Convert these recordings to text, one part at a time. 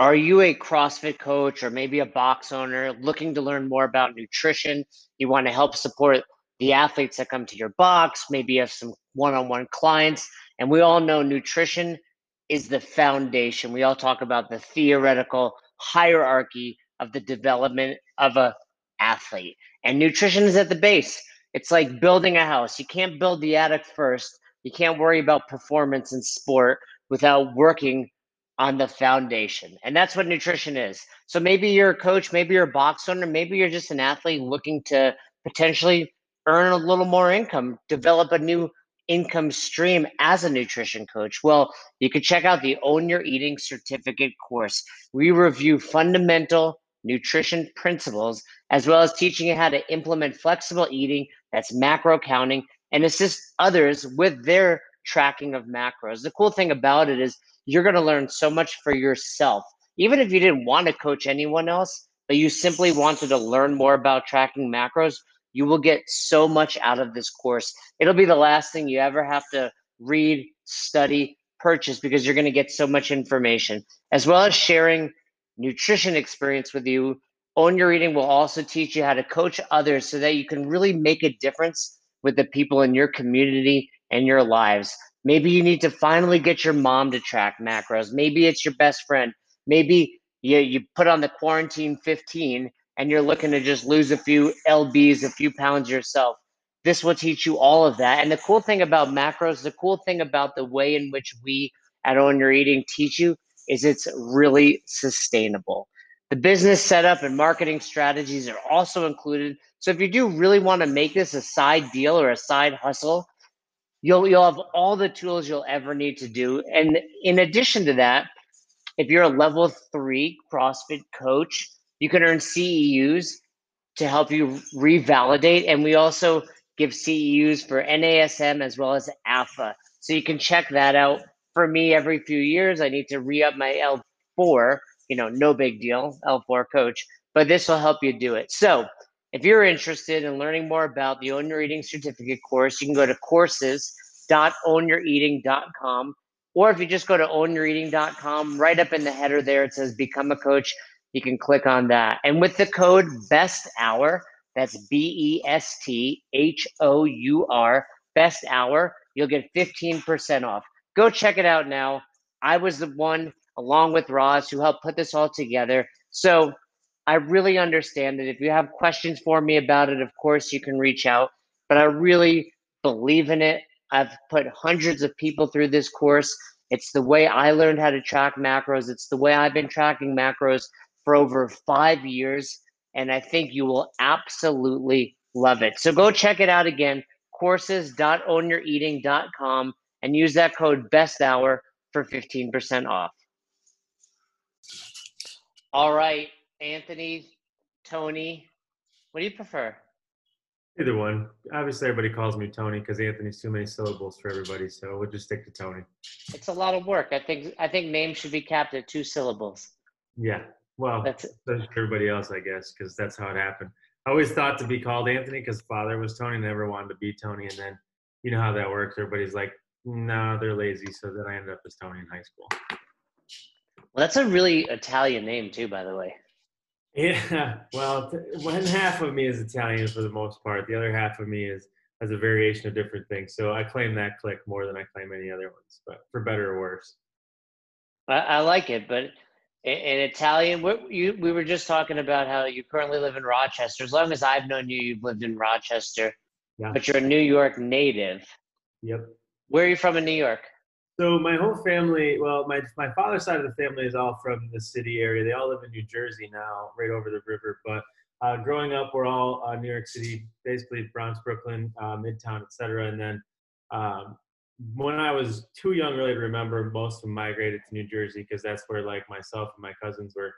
are you a CrossFit coach or maybe a box owner looking to learn more about nutrition? You want to help support the athletes that come to your box, maybe you have some one on one clients. And we all know nutrition is the foundation. We all talk about the theoretical hierarchy of the development of a athlete. And nutrition is at the base. It's like building a house. You can't build the attic first. You can't worry about performance in sport without working on the foundation. And that's what nutrition is. So maybe you're a coach, maybe you're a box owner, maybe you're just an athlete looking to potentially earn a little more income, develop a new income stream as a nutrition coach? Well, you can check out the Own Your Eating certificate course. We review fundamental nutrition principles as well as teaching you how to implement flexible eating that's macro counting and assist others with their tracking of macros. The cool thing about it is you're going to learn so much for yourself. Even if you didn't want to coach anyone else, but you simply wanted to learn more about tracking macros, you will get so much out of this course. It'll be the last thing you ever have to read, study, purchase because you're going to get so much information, as well as sharing nutrition experience with you. Own Your Eating will also teach you how to coach others so that you can really make a difference with the people in your community and your lives. Maybe you need to finally get your mom to track macros. Maybe it's your best friend. Maybe you, you put on the quarantine 15 and you're looking to just lose a few LBs, a few pounds yourself. This will teach you all of that. And the cool thing about macros, the cool thing about the way in which we at Own Your Eating teach you is it's really sustainable. The business setup and marketing strategies are also included. So if you do really want to make this a side deal or a side hustle, you'll you'll have all the tools you'll ever need to do. And in addition to that, if you're a level three CrossFit coach, you can earn CEUs to help you revalidate. And we also give CEUs for NASM as well as AFA. So you can check that out. For me, every few years, I need to re up my L4. You know, no big deal, L4 coach, but this will help you do it. So if you're interested in learning more about the Own Your Eating certificate course, you can go to courses.ownyoureating.com. Or if you just go to ownyoureating.com, right up in the header there, it says Become a Coach. You can click on that. And with the code BEST HOUR, that's B E S T H O U R, BEST HOUR, you'll get 15% off. Go check it out now. I was the one, along with Ross, who helped put this all together. So I really understand it. If you have questions for me about it, of course, you can reach out. But I really believe in it. I've put hundreds of people through this course. It's the way I learned how to track macros. It's the way I've been tracking macros for over five years. And I think you will absolutely love it. So go check it out again courses.ownyoureating.com and use that code best hour for 15% off. All right. Anthony, Tony, what do you prefer? Either one. Obviously, everybody calls me Tony because Anthony's too many syllables for everybody, so we'll just stick to Tony. It's a lot of work. I think I think names should be capped at two syllables. Yeah. Well, that's everybody else, I guess, because that's how it happened. I always thought to be called Anthony because father was Tony, never wanted to be Tony, and then you know how that works. Everybody's like, "No, nah, they're lazy," so then I ended up as Tony in high school. Well, that's a really Italian name too, by the way. Yeah, well, one half of me is Italian for the most part. The other half of me is has a variation of different things. So I claim that click more than I claim any other ones, but for better or worse. I, I like it, but in, in Italian, what, you, we were just talking about how you currently live in Rochester. As long as I've known you, you've lived in Rochester, yeah. but you're a New York native. Yep. Where are you from in New York? So my whole family, well, my my father's side of the family is all from the city area. They all live in New Jersey now, right over the river. But uh, growing up, we're all uh, New York City, basically Bronx, Brooklyn, uh, Midtown, etc. And then um, when I was too young, really to remember, most of them migrated to New Jersey because that's where like myself and my cousins were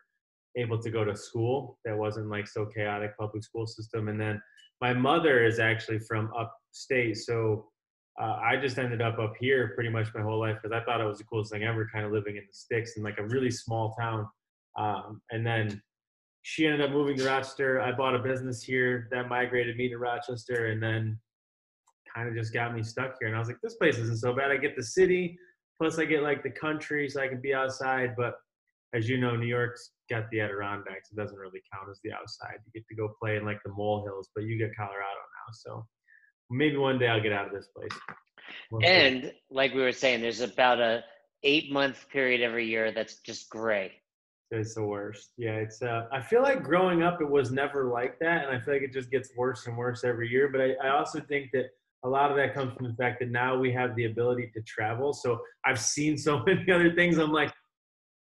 able to go to school. That wasn't like so chaotic public school system. And then my mother is actually from upstate, so uh, I just ended up up here pretty much my whole life because I thought it was the coolest thing ever, kind of living in the sticks in like a really small town. Um, and then she ended up moving to Rochester. I bought a business here that migrated me to Rochester, and then kind of just got me stuck here. And I was like, this place isn't so bad. I get the city, plus I get like the country, so I can be outside. But as you know, New York's got the Adirondacks. It doesn't really count as the outside. You get to go play in like the molehills, but you get Colorado now. So maybe one day I'll get out of this place. One and day. like we were saying, there's about a eight month period every year that's just gray. It's the worst. Yeah, it's. Uh, I feel like growing up, it was never like that, and I feel like it just gets worse and worse every year. But I, I also think that a lot of that comes from the fact that now we have the ability to travel. So I've seen so many other things. I'm like,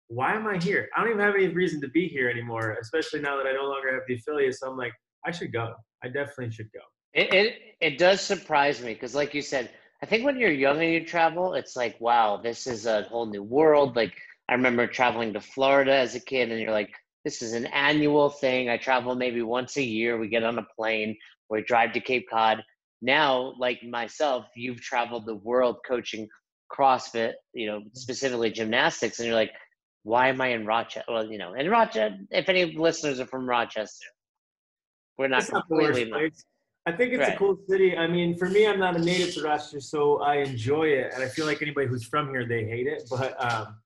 why am I here? I don't even have any reason to be here anymore, especially now that I no longer have the affiliate. So I'm like, I should go. I definitely should go. It it, it does surprise me because, like you said, I think when you're young and you travel, it's like, wow, this is a whole new world. Like I remember traveling to Florida as a kid, and you're like, this is an annual thing. I travel maybe once a year. We get on a plane, we drive to Cape Cod. Now, like myself, you've traveled the world coaching CrossFit, you know, specifically gymnastics, and you're like, why am I in Rochester? Well, you know, in Rochester, if any listeners are from Rochester, we're not it's completely. Not I think it's right. a cool city. I mean, for me, I'm not a native to Rochester, so I enjoy it, and I feel like anybody who's from here, they hate it. But um,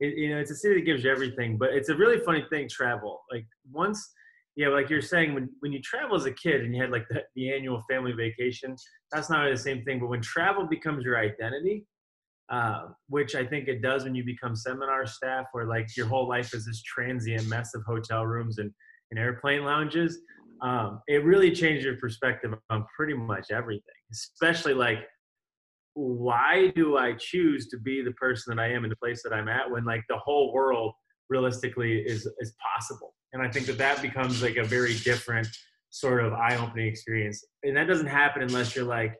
it, you know, it's a city that gives you everything. But it's a really funny thing, travel. Like once, yeah, like you're saying, when when you travel as a kid and you had like the, the annual family vacation, that's not really the same thing. But when travel becomes your identity, uh, which I think it does when you become seminar staff, where like your whole life is this transient mess of hotel rooms and, and airplane lounges. Um, it really changed your perspective on pretty much everything, especially like why do I choose to be the person that I am in the place that I'm at when like the whole world realistically is is possible? And I think that that becomes like a very different sort of eye-opening experience. And that doesn't happen unless you're like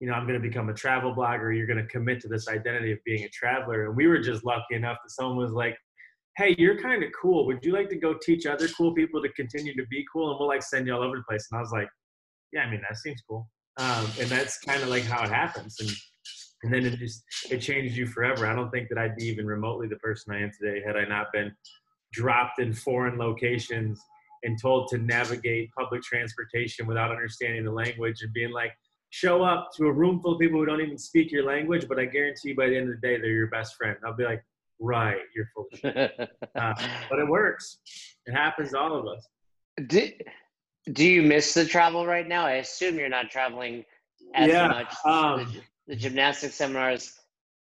you know, I'm going to become a travel blogger. You're going to commit to this identity of being a traveler. And we were just lucky enough that someone was like, hey, you're kind of cool. Would you like to go teach other cool people to continue to be cool? And we'll like send you all over the place. And I was like, yeah, I mean, that seems cool. Um, and that's kind of like how it happens. And, and then it just, it changes you forever. I don't think that I'd be even remotely the person I am today had I not been dropped in foreign locations and told to navigate public transportation without understanding the language and being like, show up to a room full of people who don't even speak your language, but I guarantee you by the end of the day, they're your best friend. I'll be like, right, you're full of shit. uh, but it works. It happens to all of us. Do, do you miss the travel right now? I assume you're not traveling as yeah, much. Um, the, the gymnastics seminars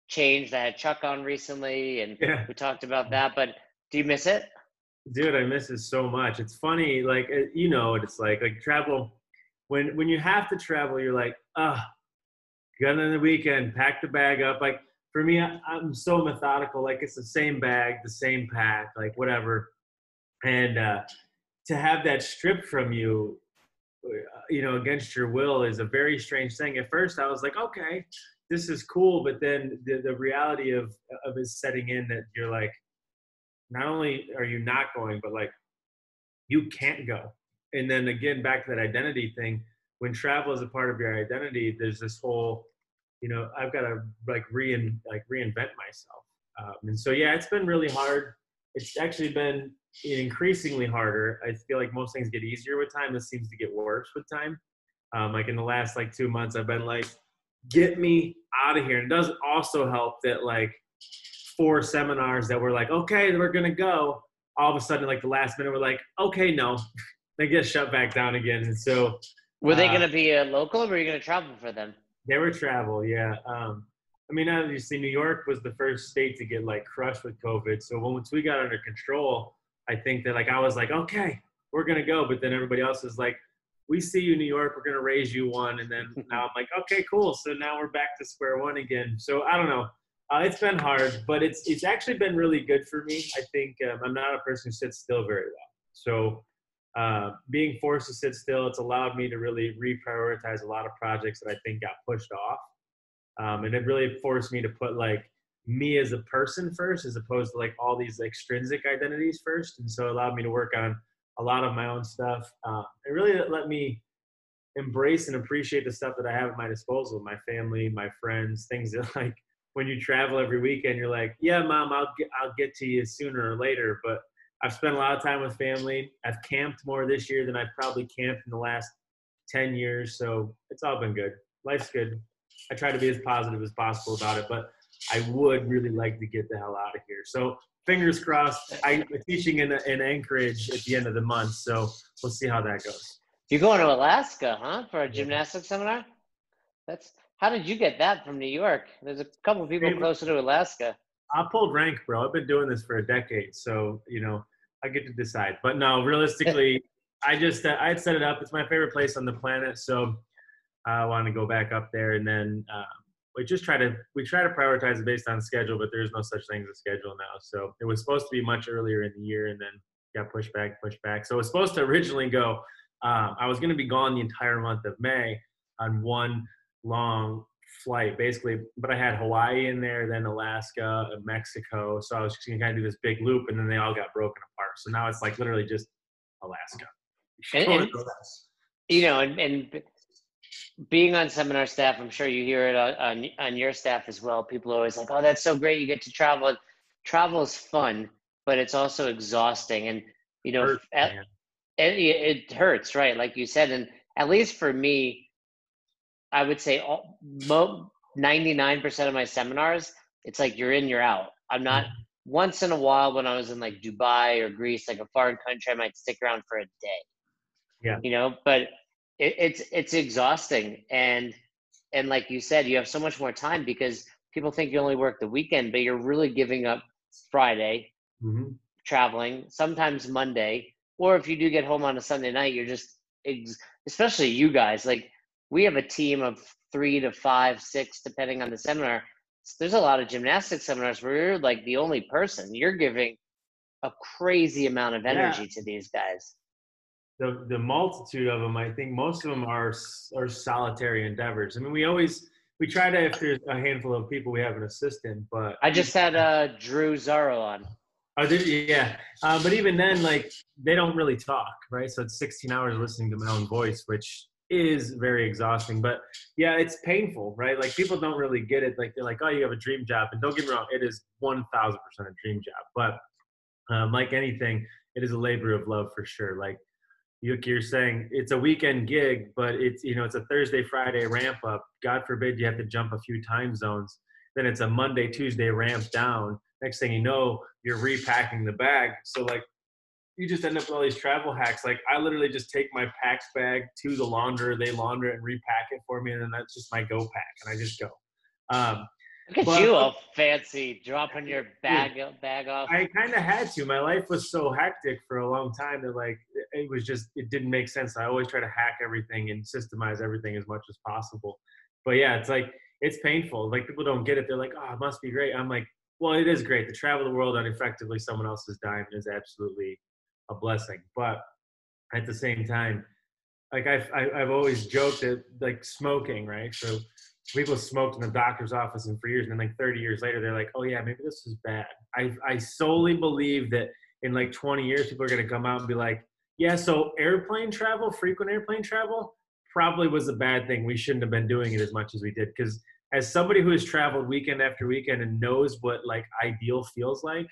changed. I had Chuck on recently, and yeah. we talked about that. But do you miss it? Dude, I miss it so much. It's funny, like you know what it's like. Like travel when when you have to travel, you're like, ah, got on the weekend, pack the bag up. Like for me, I, am so methodical. Like it's the same bag, the same pack, like whatever. And uh, to have that stripped from you, uh, you know, against your will is a very strange thing. At first, I was like, okay, this is cool, but then the, the reality of of is setting in that you're like, not only are you not going, but like you can't go and then again back to that identity thing when travel is a part of your identity there's this whole you know i've got to like rein like reinvent myself. Um, and so yeah it's been really hard. It's actually been increasingly harder. I feel like most things get easier with time. This seems to get worse with time. Um, like in the last like two months i've been like get me out of here. And it does also help that like four seminars that were like okay we're gonna go all of a sudden like the last minute we're like okay no. They get shut back down again. And so, were they uh, going to be a local, or were you going to travel for them? They were travel, yeah. Um, I mean, obviously, New York was the first state to get like crushed with COVID. So once we got under control, I think that like I was like, okay, we're gonna go. But then everybody else is like, we see you, New York. We're gonna raise you one. And then now I'm like, okay, cool. So now we're back to square one again. So I don't know. Uh, it's been hard, but it's it's actually been really good for me. I think um, I'm not a person who sits still very well. So uh, being forced to sit still, it's allowed me to really reprioritize a lot of projects that I think got pushed off. Um, and it really forced me to put like me as a person first, as opposed to like all these extrinsic identities first. And so it allowed me to work on a lot of my own stuff. Uh, it really let me embrace and appreciate the stuff that I have at my disposal, my family, my friends, things that like when you travel every weekend, you're like, yeah, mom, I'll get, I'll get to you sooner or later. But I've spent a lot of time with family. I've camped more this year than I've probably camped in the last 10 years. So it's all been good. Life's good. I try to be as positive as possible about it. But I would really like to get the hell out of here. So fingers crossed. I'm teaching in, in Anchorage at the end of the month, so we'll see how that goes. You're going to Alaska, huh, for a gymnastics seminar? That's how did you get that from New York? There's a couple of people closer to Alaska. I pulled rank, bro. I've been doing this for a decade, so you know I get to decide. But no, realistically, I just uh, I had set it up. It's my favorite place on the planet, so I want to go back up there, and then uh, we just try to we try to prioritize it based on schedule. But there's no such thing as a schedule now. So it was supposed to be much earlier in the year, and then got pushed back, pushed back. So it was supposed to originally go. Um, I was going to be gone the entire month of May on one long flight, basically. But I had Hawaii in there, then Alaska, and Mexico. So I was just going to kind of do this big loop, and then they all got broken apart. So now it's like literally just Alaska. And, and, you know, and, and, being on seminar staff, I'm sure you hear it on, on, on your staff as well. People are always like, "Oh, that's so great! You get to travel." Travel is fun, but it's also exhausting, and you know, hurts, at, it, it hurts, right? Like you said, and at least for me, I would say all, 99% of my seminars, it's like you're in, you're out. I'm not. Mm-hmm. Once in a while, when I was in like Dubai or Greece, like a foreign country, I might stick around for a day yeah. You know, but it, it's it's exhausting and and like you said, you have so much more time because people think you only work the weekend, but you're really giving up Friday, mm-hmm. traveling, sometimes Monday, or if you do get home on a Sunday night, you're just ex- especially you guys. Like we have a team of three to five, six, depending on the seminar. There's a lot of gymnastics seminars where you're like the only person. You're giving a crazy amount of energy yeah. to these guys the the multitude of them, I think most of them are are solitary endeavors. I mean, we always we try to if there's a handful of people, we have an assistant. But I just had uh, Drew Zaro on. Oh, did you? Yeah, uh, but even then, like they don't really talk, right? So it's 16 hours listening to my own voice, which is very exhausting. But yeah, it's painful, right? Like people don't really get it. Like they're like, oh, you have a dream job, and don't get me wrong, it is 1,000 percent a dream job. But um, like anything, it is a labor of love for sure. Like you're saying it's a weekend gig, but it's you know it's a Thursday Friday ramp up. God forbid you have to jump a few time zones. Then it's a Monday Tuesday ramp down. Next thing you know, you're repacking the bag. So like you just end up with all these travel hacks. Like I literally just take my packs bag to the launderer, they launder it and repack it for me, and then that's just my go pack, and I just go. Um, Look at but, you, all fancy, dropping your bag bag off. I kind of had to. My life was so hectic for a long time that like it was just it didn't make sense. I always try to hack everything and systemize everything as much as possible. But yeah, it's like it's painful. Like people don't get it. They're like, oh, it must be great. I'm like, well, it is great to travel the world on effectively someone else's dime is absolutely a blessing. But at the same time, like I've I've always joked that like smoking, right? So people smoked in the doctor's office and for years, and then like 30 years later, they're like, oh yeah, maybe this is bad. I I solely believe that in like 20 years, people are gonna come out and be like, yeah, so airplane travel, frequent airplane travel, probably was a bad thing. We shouldn't have been doing it as much as we did because as somebody who has traveled weekend after weekend and knows what like ideal feels like,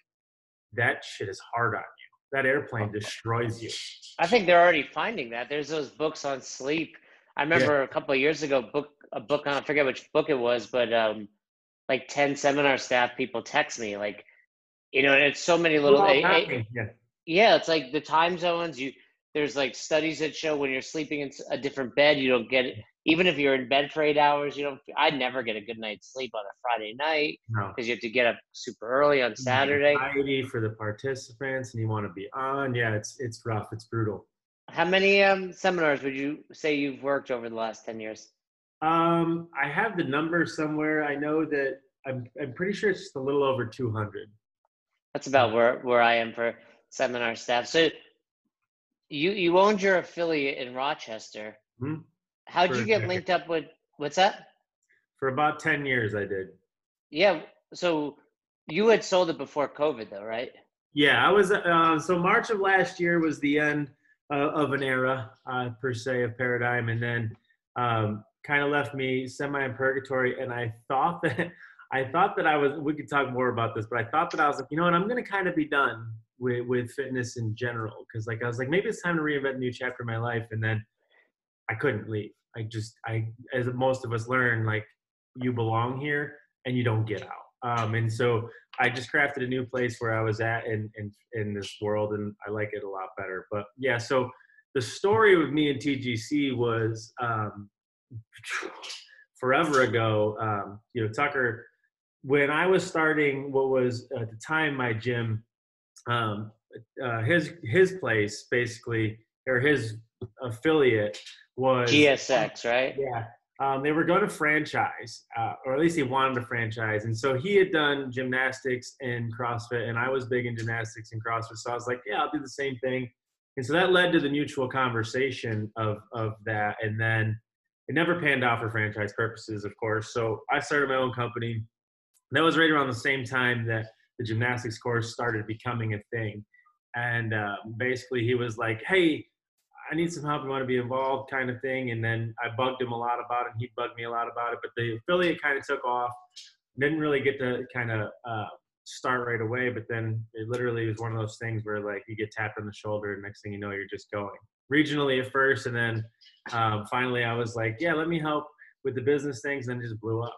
that shit is hard on you. That airplane destroys you. I think they're already finding that. There's those books on sleep. I remember yeah. a couple of years ago, book a book on I forget which book it was, but um, like ten seminar staff people text me like, you know, and it's so many little. yeah. yeah, it's like the time zones. You there's like studies that show when you're sleeping in a different bed, you don't get it. Even if you're in bed for eight hours, you don't. I never get a good night's sleep on a Friday night because no. you have to get up super early on Saturday. Anxiety for the participants, and you want to be on. Yeah, it's it's rough. It's brutal. How many um, seminars would you say you've worked over the last ten years? Um, I have the number somewhere. I know that I'm, I'm pretty sure it's just a little over 200. That's about where, where I am for seminar staff. So you, you owned your affiliate in Rochester. Mm-hmm. How'd you get linked up with, what's that? For about 10 years, I did. Yeah. So you had sold it before COVID though, right? Yeah, I was, uh, so March of last year was the end uh, of an era uh, per se of paradigm. And then um, kind of left me semi in purgatory. And I thought that I thought that I was. We could talk more about this, but I thought that I was like, you know what, I'm going to kind of be done with with fitness in general because like I was like maybe it's time to reinvent a new chapter in my life, and then I couldn't leave. I just I as most of us learn like you belong here and you don't get out. Um, and so I just crafted a new place where I was at in, in, in this world and I like it a lot better. But yeah, so the story with me and TGC was um, forever ago. Um, you know, Tucker, when I was starting what was at the time my gym, um, uh, his his place basically or his affiliate was GSX, right? Yeah, um, they were going to franchise, uh, or at least he wanted to franchise. And so he had done gymnastics and CrossFit, and I was big in gymnastics and CrossFit. So I was like, yeah, I'll do the same thing. And so that led to the mutual conversation of of that, and then it never panned out for franchise purposes, of course. So I started my own company. That was right around the same time that the gymnastics course started becoming a thing. And uh, basically, he was like, "Hey, I need some help. You want to be involved, kind of thing." And then I bugged him a lot about it. He bugged me a lot about it. But the affiliate kind of took off. Didn't really get to kind of uh, start right away. But then it literally was one of those things where like you get tapped on the shoulder, and next thing you know, you're just going regionally at first, and then um, finally I was like, "Yeah, let me help with the business things." And then just blew up.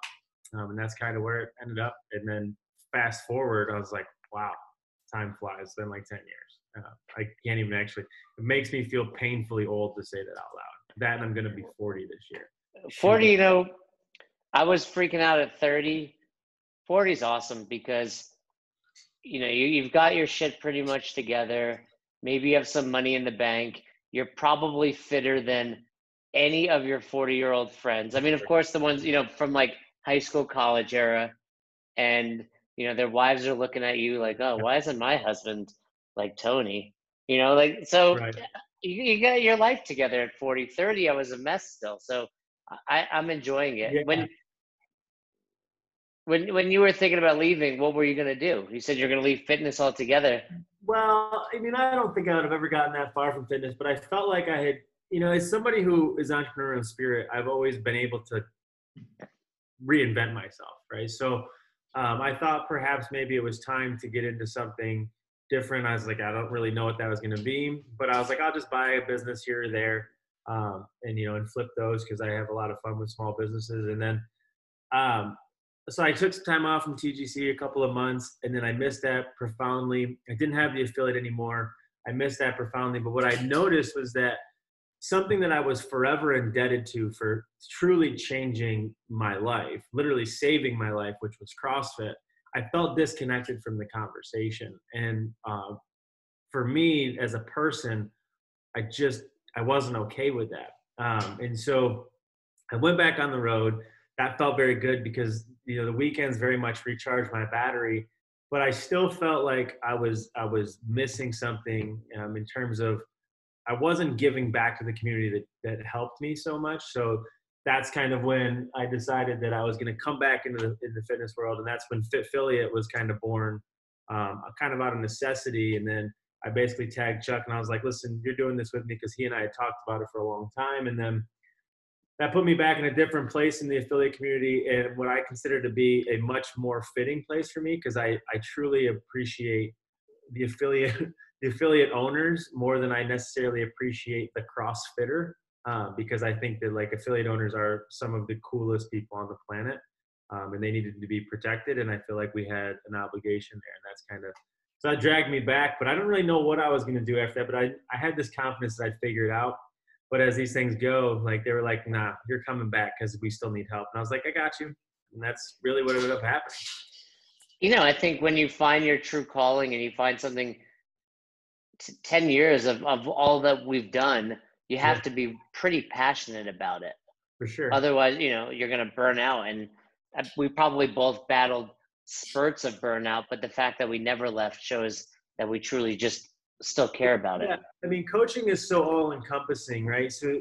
Um, and that's kind of where it ended up. And then fast forward, I was like, wow, time flies. Been like 10 years. Uh, I can't even actually, it makes me feel painfully old to say that out loud. That I'm going to be 40 this year. 40, you know, I was freaking out at 30. 40 is awesome because, you know, you, you've got your shit pretty much together. Maybe you have some money in the bank. You're probably fitter than any of your 40 year old friends. I mean, of course, the ones, you know, from like high school, college era. And you know their wives are looking at you like oh why isn't my husband like tony you know like so right. you, you, got your life together at 40 30 i was a mess still so i i'm enjoying it. Yeah. when when when you were thinking about leaving what were you going to do? You said you're going to leave fitness altogether. Well i mean i don't think i would have ever gotten that far from fitness but i felt like i had you know as somebody who is entrepreneurial spirit i've always been able to reinvent myself right? So um, I thought perhaps maybe it was time to get into something different. I was like, I don't really know what that was going to be, but I was like, I'll just buy a business here or there, um, and you know, and flip those because I have a lot of fun with small businesses. And then, um, so I took some time off from TGC a couple of months, and then I missed that profoundly. I didn't have the affiliate anymore. I missed that profoundly. But what I noticed was that something that I was forever indebted to for truly changing my life, literally saving my life, which was CrossFit, I felt disconnected from the conversation. And uh, for me as a person, I just I wasn't okay with that. Um, and so I went back on the road. That felt very good because you know the weekends very much recharged my battery. But I still felt like I was I was missing something um, in terms of I wasn't giving back to the community that, that helped me so much. So that's kind of when I decided that I was going to come back into the, the fitness world. And that's when Fitfiliate was kind of born, um, kind of out of necessity. And then I basically tagged Chuck and I was like, listen, you're doing this with me because he and I had talked about it for a long time. And then that put me back in a different place in the affiliate community and what I consider to be a much more fitting place for me because I, I truly appreciate the affiliate the affiliate owners more than I necessarily appreciate the CrossFitter uh, because I think that like affiliate owners are some of the coolest people on the planet um, and they needed to be protected. And I feel like we had an obligation there, and that's kind of so that dragged me back. But I don't really know what I was going to do after that. But I I had this confidence that I'd figure it out. But as these things go, like they were like, "Nah, you're coming back because we still need help." And I was like, "I got you," and that's really what ended up happening. You know, I think when you find your true calling and you find something 10 years of, of all that we've done, you have yeah. to be pretty passionate about it. For sure. Otherwise, you know, you're going to burn out. And uh, we probably both battled spurts of burnout, but the fact that we never left shows that we truly just still care about yeah. it. I mean, coaching is so all encompassing, right? So,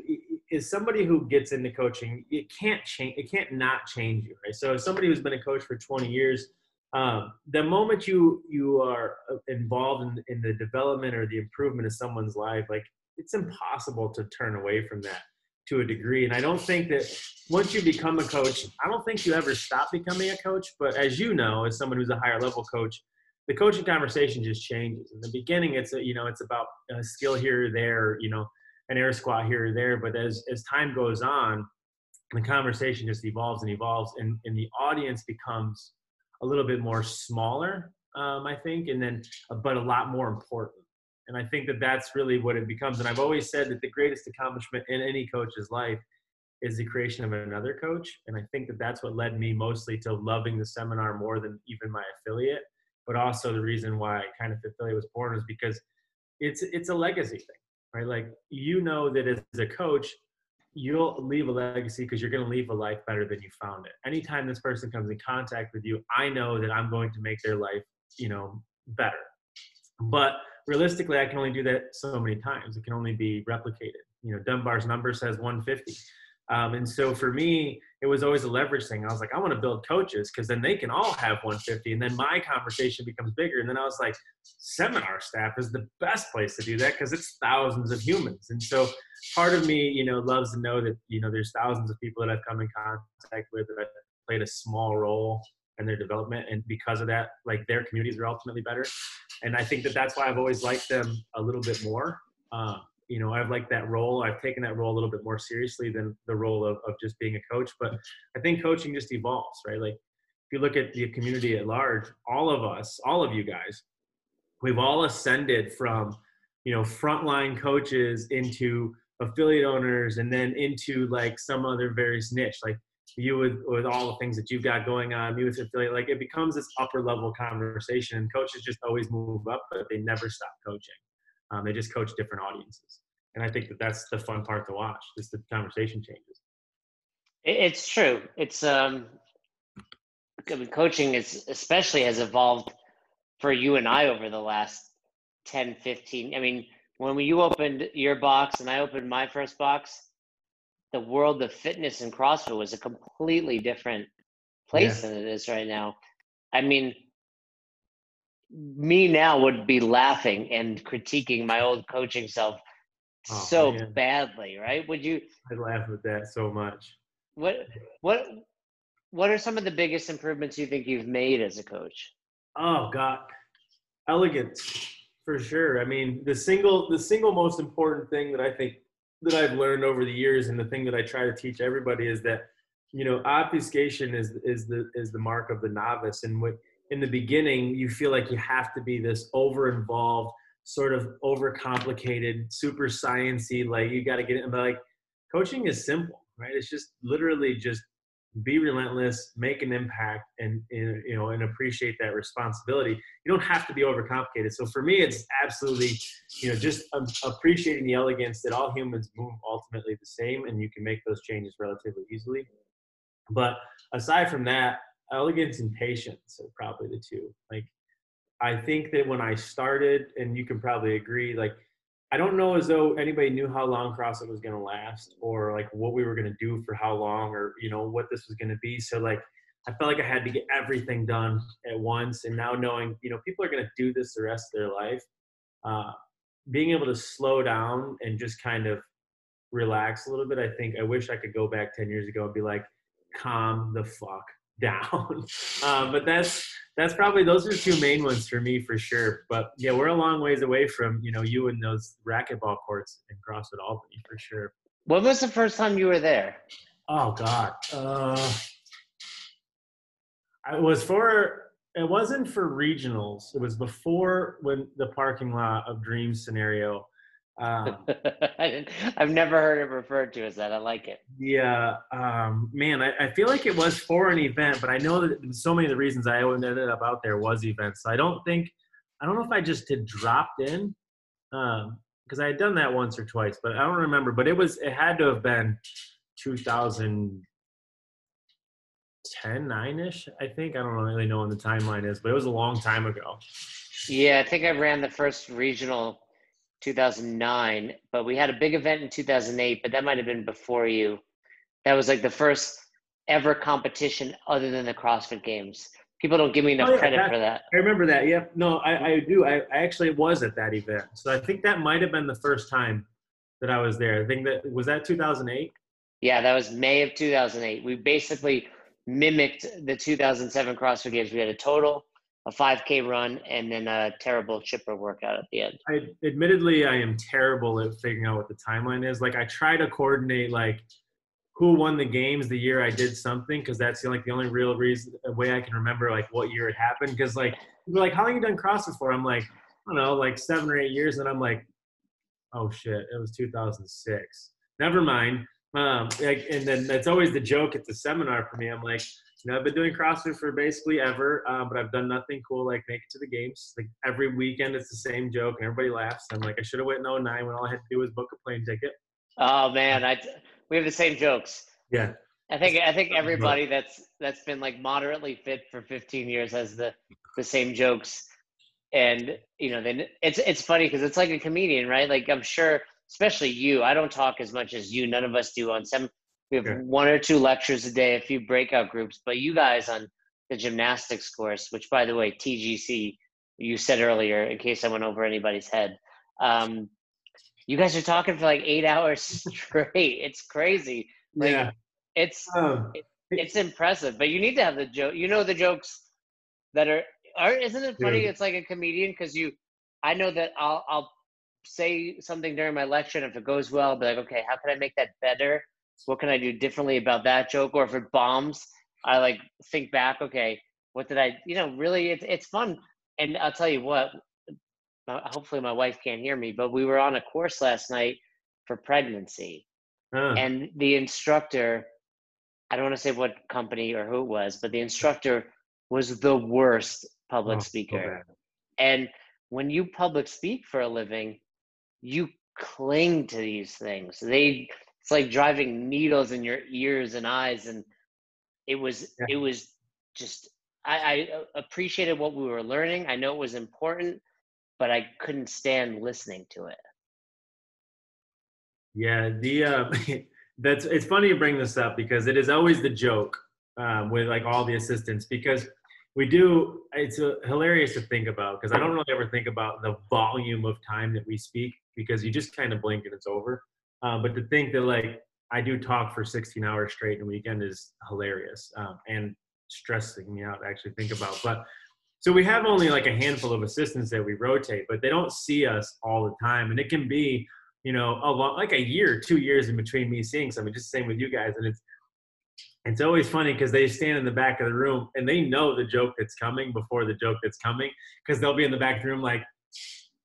is somebody who gets into coaching, it can't change, it can't not change you, right? So, somebody who's been a coach for 20 years, um, the moment you you are uh, involved in, in the development or the improvement of someone's life like it's impossible to turn away from that to a degree and i don't think that once you become a coach i don't think you ever stop becoming a coach but as you know as someone who's a higher level coach the coaching conversation just changes in the beginning it's a, you know it's about a skill here or there you know an air squat here or there but as as time goes on the conversation just evolves and evolves and, and the audience becomes a little bit more smaller, um, I think, and then but a lot more important. And I think that that's really what it becomes. And I've always said that the greatest accomplishment in any coach's life is the creation of another coach. And I think that that's what led me mostly to loving the seminar more than even my affiliate. But also the reason why kind of affiliate was born is because it's it's a legacy thing, right? Like you know that as a coach, you'll leave a legacy because you're going to leave a life better than you found it. Anytime this person comes in contact with you, I know that I'm going to make their life, you know, better. But realistically, I can only do that so many times. It can only be replicated. You know, Dunbar's number says 150. Um, and so for me, it was always a leverage thing. I was like, I want to build coaches because then they can all have 150, and then my conversation becomes bigger. And then I was like, seminar staff is the best place to do that because it's thousands of humans. And so part of me, you know, loves to know that you know there's thousands of people that I've come in contact with that I've played a small role in their development, and because of that, like their communities are ultimately better. And I think that that's why I've always liked them a little bit more. Uh, you know, I've liked that role. I've taken that role a little bit more seriously than the role of, of just being a coach. But I think coaching just evolves, right? Like if you look at the community at large, all of us, all of you guys, we've all ascended from, you know, frontline coaches into affiliate owners and then into like some other various niche. Like you with with all the things that you've got going on, you with affiliate, like it becomes this upper level conversation. And coaches just always move up, but they never stop coaching. Um, they just coach different audiences, and I think that that's the fun part to watch. Just the conversation changes. It's true. It's um, I mean, coaching is especially has evolved for you and I over the last 10, 15. I mean, when you opened your box and I opened my first box, the world of fitness and CrossFit was a completely different place yeah. than it is right now. I mean, me now would be laughing and critiquing my old coaching self oh, so man. badly, right? Would you? I laugh at that so much. What what what are some of the biggest improvements you think you've made as a coach? Oh God, elegance for sure. I mean, the single the single most important thing that I think that I've learned over the years, and the thing that I try to teach everybody is that you know obfuscation is is the is the mark of the novice, and what in the beginning you feel like you have to be this over involved sort of overcomplicated super sciency like you got to get it but like coaching is simple right? It's just literally just be relentless make an impact and, and, you know and appreciate that responsibility. You don't have to be overcomplicated. So for me it's absolutely you know just um, appreciating the elegance that all humans move ultimately the same and you can make those changes relatively easily. But aside from that elegance and patience are probably the two. Like, I think that when I started, and you can probably agree, like, I don't know as though anybody knew how long CrossFit was going to last or like what we were going to do for how long or, you know, what this was going to be. So, like, I felt like I had to get everything done at once. And now knowing, you know, people are going to do this the rest of their life, uh, being able to slow down and just kind of relax a little bit, I think I wish I could go back 10 years ago and be like, calm the fuck down. Um, but that's that's probably those are two main ones for me for sure. But yeah, we're a long ways away from you know you and those racquetball courts in CrossFit Albany for sure. When was the first time you were there? Oh God, uh, it was for it wasn't for regionals. It was before when the parking lot of Dream scenario um, I've never heard it referred to as that. I like it. Yeah, um, man, I, I, feel like it was for an event, but I know that so many of the reasons I ended up out there was events. So I don't think, I don't know if I just had dropped in, because um, I had done that once or twice, but I don't remember. But it was, it had to have been 2010, nine ish. I think I don't really know when the timeline is, but it was a long time ago. Yeah, I think I ran the first regional 2009, but we had a big event in 2008, but that might have been before you. That was like the first ever competition other than the CrossFit Games. People don't give me enough oh, yeah, credit that, for that. I remember that. Yeah, no, I, I do. I, I actually was at that event, so I think that might have been the first time that I was there. I think that was that 2008. Yeah, that was May of 2008. We basically mimicked the 2007 CrossFit Games. We had a total a 5K run and then a terrible chipper workout at the end. I admittedly I am terrible at figuring out what the timeline is. Like I try to coordinate like who won the games the year I did something because that's like the only real reason way I can remember like what year it happened. Because like people like, how long you done CrossFit for? I'm like, I don't know, like seven or eight years, and I'm like, oh shit, it was 2006. Never mind. Um, like, and then that's always the joke at the seminar for me. I'm like, you know, I've been doing CrossFit for basically ever, uh, but I've done nothing cool like make it to the games. Like every weekend, it's the same joke, and everybody laughs. I'm like, I should have went in 09 when all I had to do was book a plane ticket. Oh man, I we have the same jokes. Yeah. I think I think everybody that's that's been like moderately fit for 15 years has the the same jokes, and you know then it's it's funny because it's like a comedian, right? Like I'm sure, especially you. I don't talk as much as you. None of us do on some. We have one or two lectures a day, a few breakout groups, but you guys on the gymnastics course, which by the way, TGC, you said earlier, in case I went over anybody's head. Um, you guys are talking for like eight hours straight. It's crazy. Like, yeah. It's um, it, it's impressive, but you need to have the joke. You know the jokes that are are isn't it funny? Dude. It's like a comedian because you. I know that I'll I'll say something during my lecture, and if it goes well, I'll be like, okay, how can I make that better? What can I do differently about that joke? Or if it bombs, I like think back. Okay, what did I? You know, really, it's it's fun. And I'll tell you what, hopefully my wife can't hear me, but we were on a course last night for pregnancy. Huh. And the instructor, I don't want to say what company or who it was, but the instructor was the worst public oh, speaker. and when you public speak for a living, you cling to these things. They it's like driving needles in your ears and eyes and it was yeah. it was just I, I appreciated what we were learning. I know it was important, but I couldn't stand listening to it. Yeah, the uh, that's it's funny you bring this up because it is always the joke um, with like all the assistants because we do it's uh, hilarious to think about because I don't really ever think about the volume of time that we speak because you just kind of blink and it's over. Um, but to think that like I do talk for 16 hours straight in a weekend is hilarious um, and stressing me out to actually think about. But so we have only like a handful of assistants that we rotate, but they don't see us all the time. And it can be, you know, a long, like a year, two years in between me seeing something, just the same with you guys. And it's, it's always funny because they stand in the back of the room and they know the joke that's coming before the joke that's coming because they'll be in the back of the room like,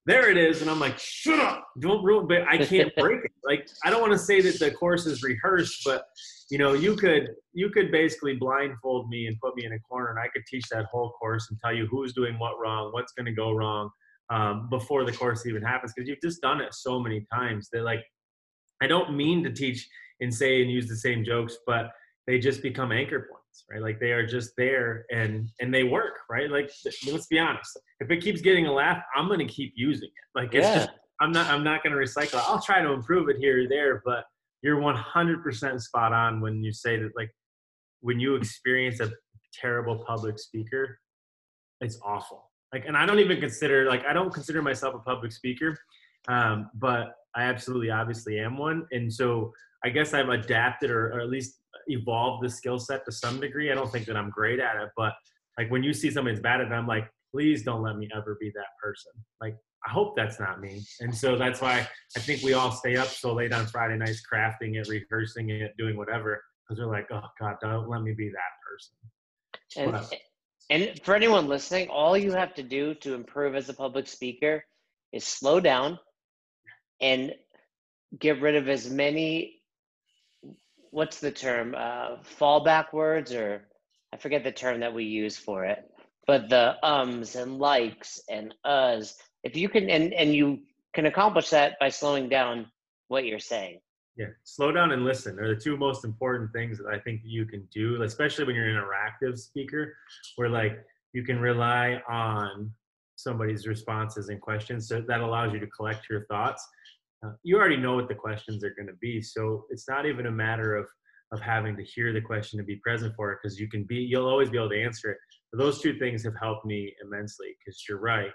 there it is. And I'm like, shut up. Don't ruin, but I can't break it. Like, I don't want to say that the course is rehearsed, but you know, you could, you could basically blindfold me and put me in a corner and I could teach that whole course and tell you who's doing what wrong, what's going to go wrong um, before the course even happens. Cause you've just done it so many times that like, I don't mean to teach and say and use the same jokes, but they just become anchor points right? Like they are just there and and they work right? Like let's be honest. If it keeps getting a laugh i'm going to keep using it. Like it's yeah. just i'm not i'm not going to recycle i'll try to improve it here or there but you're 100% spot on when you say that like when you experience a terrible public speaker it's awful. Like and i don't even consider like i don't consider myself a public speaker um, but i absolutely obviously am one. And so i guess i've adapted or, or at least evolved the skill set to some degree. I don't think that I'm great at it, but like when you see somebody's bad at it, I'm like, please don't let me ever be that person. Like, I hope that's not me. And so that's why I think we all stay up so late on Friday nights, crafting it, rehearsing it, doing whatever, because we're like, oh God, don't let me be that person. And, and for anyone listening, all you have to do to improve as a public speaker is slow down and get rid of as many what's the term? Uh, fallback words, or I forget the term that we use for it. But the ums and likes and us, if you can, and and you can accomplish that by slowing down what you're saying. Yeah, slow down and listen are the two most important things that I think you can do, especially when you're an interactive speaker, where like you can rely on somebody's responses and questions. So that allows you to collect your thoughts uh, you already know what the questions are going to be so it's not even a matter of of having to hear the question to be present for it because you can be you'll always be able to answer it. But those two things have helped me immensely because you're right.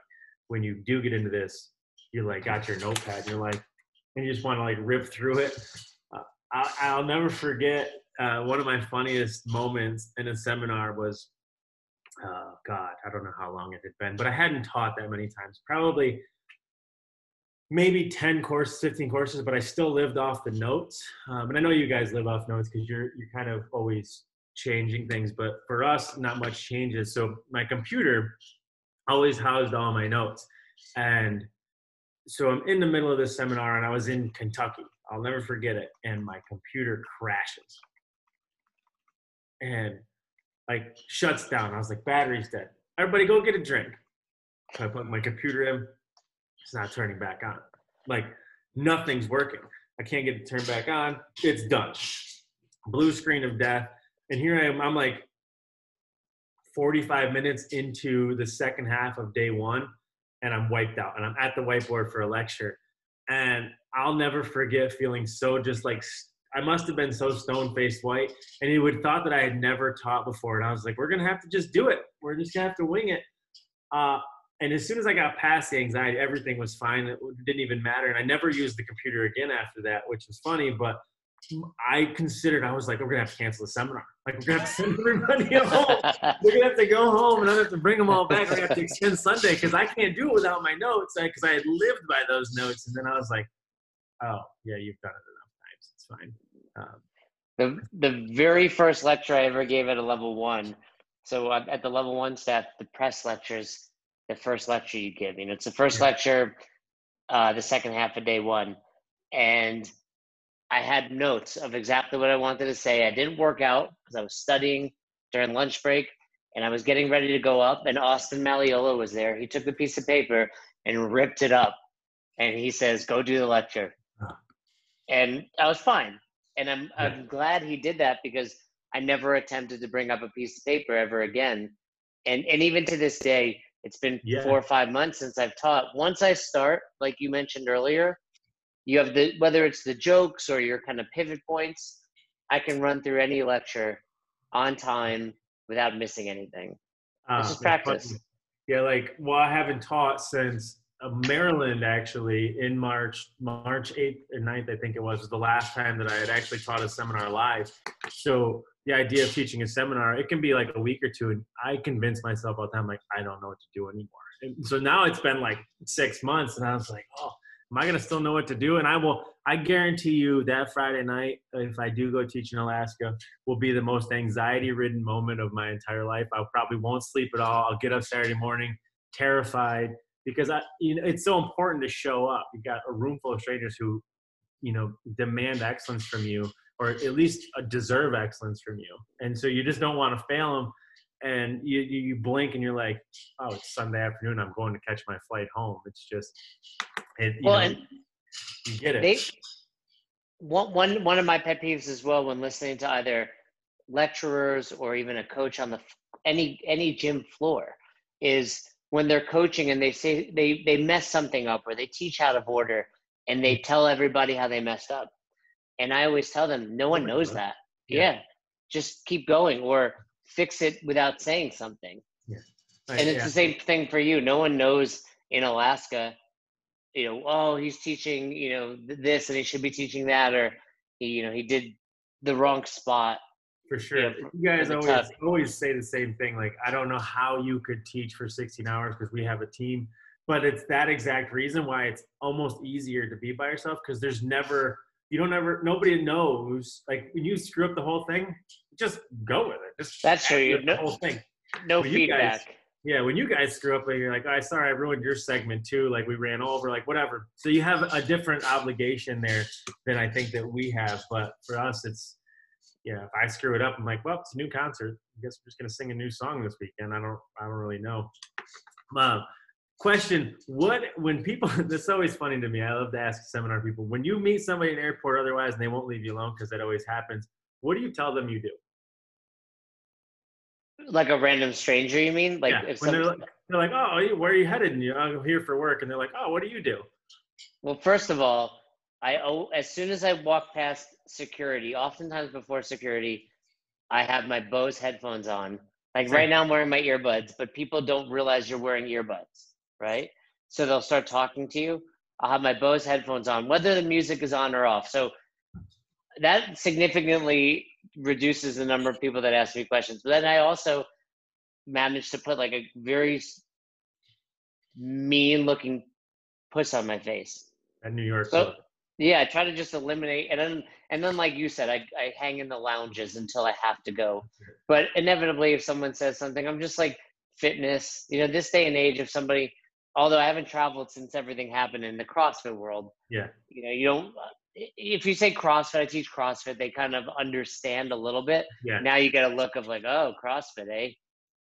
When you do get into this you're like got your notepad and you're like and you just want to like rip through it. Uh, I'll, I'll, never forget uh, one of my funniest moments in a seminar was oh god i don't know how long it had been but i hadn't taught that many times probably maybe 10 courses 15 courses but i still lived off the notes. Um, and i know you guys live off notes because you're you're kind of always changing things but for us not much changes. So my computer always housed all my notes. And so i'm in the middle of this seminar and i was in kentucky. I'll never forget it. And my computer crashes. And like shuts down. I was like battery's dead. Everybody go get a drink. So i put my computer in it's not turning back on. Like nothing's working. I can't get it turned back on. It's done. Blue screen of death. And here I am. I'm like 45 minutes into the second half of day one, and I'm wiped out. And I'm at the whiteboard for a lecture. And I'll never forget feeling so just like I must have been so stone faced white. And he would thought that I had never taught before. And I was like, we're gonna have to just do it. We're just gonna have to wing it. Uh, and as soon as I got past the anxiety, everything was fine. It didn't even matter. And I never used the computer again after that, which was funny. But I considered, I was like, we're going to have to cancel the seminar. Like, we're going to have to send everybody home. we're going to have to go home and I have to bring them all back. Going to have to extend Sunday because I can't do it without my notes because I had lived by those notes. And then I was like, oh, yeah, you've done it enough times. It's fine. Um, the, the very first lecture I ever gave at a level one. So at the level one staff, the press lectures, the first lecture you give. You know, it's the first yeah. lecture, uh, the second half of day one, and I had notes of exactly what I wanted to say. I didn't work out because I was studying during lunch break, and I was getting ready to go up. And Austin Malleolo was there. He took the piece of paper and ripped it up, and he says, "Go do the lecture." And I was fine, and I'm yeah. I'm glad he did that because I never attempted to bring up a piece of paper ever again. And and even to this day, it's been yeah. four or five months since I've taught. Once I start, like you mentioned earlier, you have the whether it's the jokes or your kind of pivot points, I can run through any lecture on time without missing anything. Uh, it's just practice. Funny. Yeah, like well, I haven't taught since uh, Maryland actually in March, March 8th and 9th, I think it was, was the last time that I had actually taught a seminar live. So the idea of teaching a seminar, it can be like a week or two. And I convince myself all the time, like, I don't know what to do anymore. And so now it's been like six months and I was like, oh, am I going to still know what to do? And I will, I guarantee you that Friday night, if I do go teach in Alaska, will be the most anxiety ridden moment of my entire life. I probably won't sleep at all. I'll get up Saturday morning terrified because I, you know, it's so important to show up. You've got a room full of strangers who, you know, demand excellence from you or at least uh, deserve excellence from you. And so you just don't want to fail them. And you, you blink and you're like, oh, it's Sunday afternoon. I'm going to catch my flight home. It's just, it, you well, know, and you get it. They, one, one, one of my pet peeves as well when listening to either lecturers or even a coach on the any any gym floor is when they're coaching and they say they they mess something up or they teach out of order and they tell everybody how they messed up and I always tell them, no one oh knows that. Yeah. yeah. Just keep going or fix it without saying something. Yeah. Right, and it's yeah. the same thing for you. No one knows in Alaska, you know, oh, he's teaching, you know, this and he should be teaching that, or he, you know, he did the wrong spot. For sure. You, know, you guys always always say the same thing. Like, I don't know how you could teach for 16 hours because we have a team, but it's that exact reason why it's almost easier to be by yourself because there's never you don't ever nobody knows like when you screw up the whole thing just go with it. Just that's true. you no, whole thing. no when feedback guys, yeah when you guys screw up like you're like oh, sorry i ruined your segment too like we ran over like whatever. So you have a different obligation there than i think that we have but for us it's yeah if i screw it up i'm like well it's a new concert. I guess we're just going to sing a new song this weekend. I don't i don't really know. Um, question what when people this is always funny to me i love to ask seminar people when you meet somebody in airport otherwise and they won't leave you alone because that always happens what do you tell them you do? Like a random stranger you mean? Like yeah. if when they're, like, they're like oh where are you headed? And you i'm oh, here for work. And they're like oh what do you do? Well first of all i oh as soon as i walk past security oftentimes before security i have my bose headphones on. Like right now i'm wearing my earbuds but people don't realize you're wearing earbuds right? So they'll start talking to you. I'll have my Bose headphones on, whether the music is on or off. So that significantly reduces the number of people that ask me questions. But then I also managed to put like a very mean looking puss on my face. at New York. So, yeah, I try to just eliminate, and then and then like you said, I I hang in the lounges until I have to go. But inevitably, if someone says something, I'm just like fitness. You know, this day and age, if somebody, although I haven't traveled since everything happened in the CrossFit world, yeah, you know, you don't. If you say CrossFit, I teach CrossFit. They kind of understand a little bit. Yeah. Now you get a look of like, oh, CrossFit, eh?